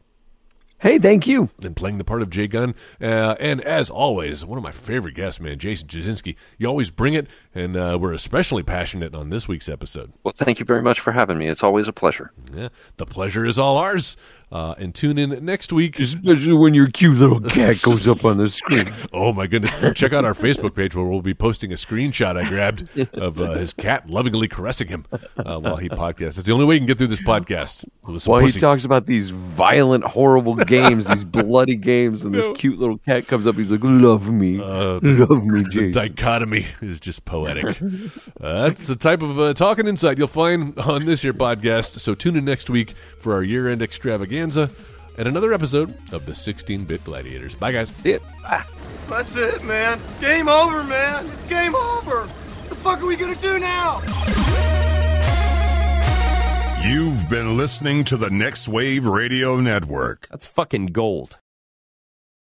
Hey, thank you. and playing the part of Jay Gunn. Uh, and as always, one of my favorite guests, man, Jason Jasinski. You always bring it, and uh, we're especially passionate on this week's episode. Well, thank you very much for having me. It's always a pleasure. Yeah, the pleasure is all ours. Uh, and tune in next week. Especially when your cute little cat goes up on the screen. Oh my goodness! Check out our Facebook page where we'll be posting a screenshot I grabbed of uh, his cat lovingly caressing him uh, while he podcasts. That's the only way you can get through this podcast. While he talks about these violent, horrible games, these bloody games, and No. this cute little cat comes up, he's like, "Love me, Uh, love me, The dichotomy is just poetic. Uh, that's the type of uh, talking insight you'll find on this year podcast. So tune in next week for our year end extravaganza and another episode of the 16 bit gladiators. Bye, guys. It. Ah. That's it, man. Game over, man. It's game over. What the fuck are we gonna do now? You've been listening to the Next Wave Radio Network. That's fucking gold.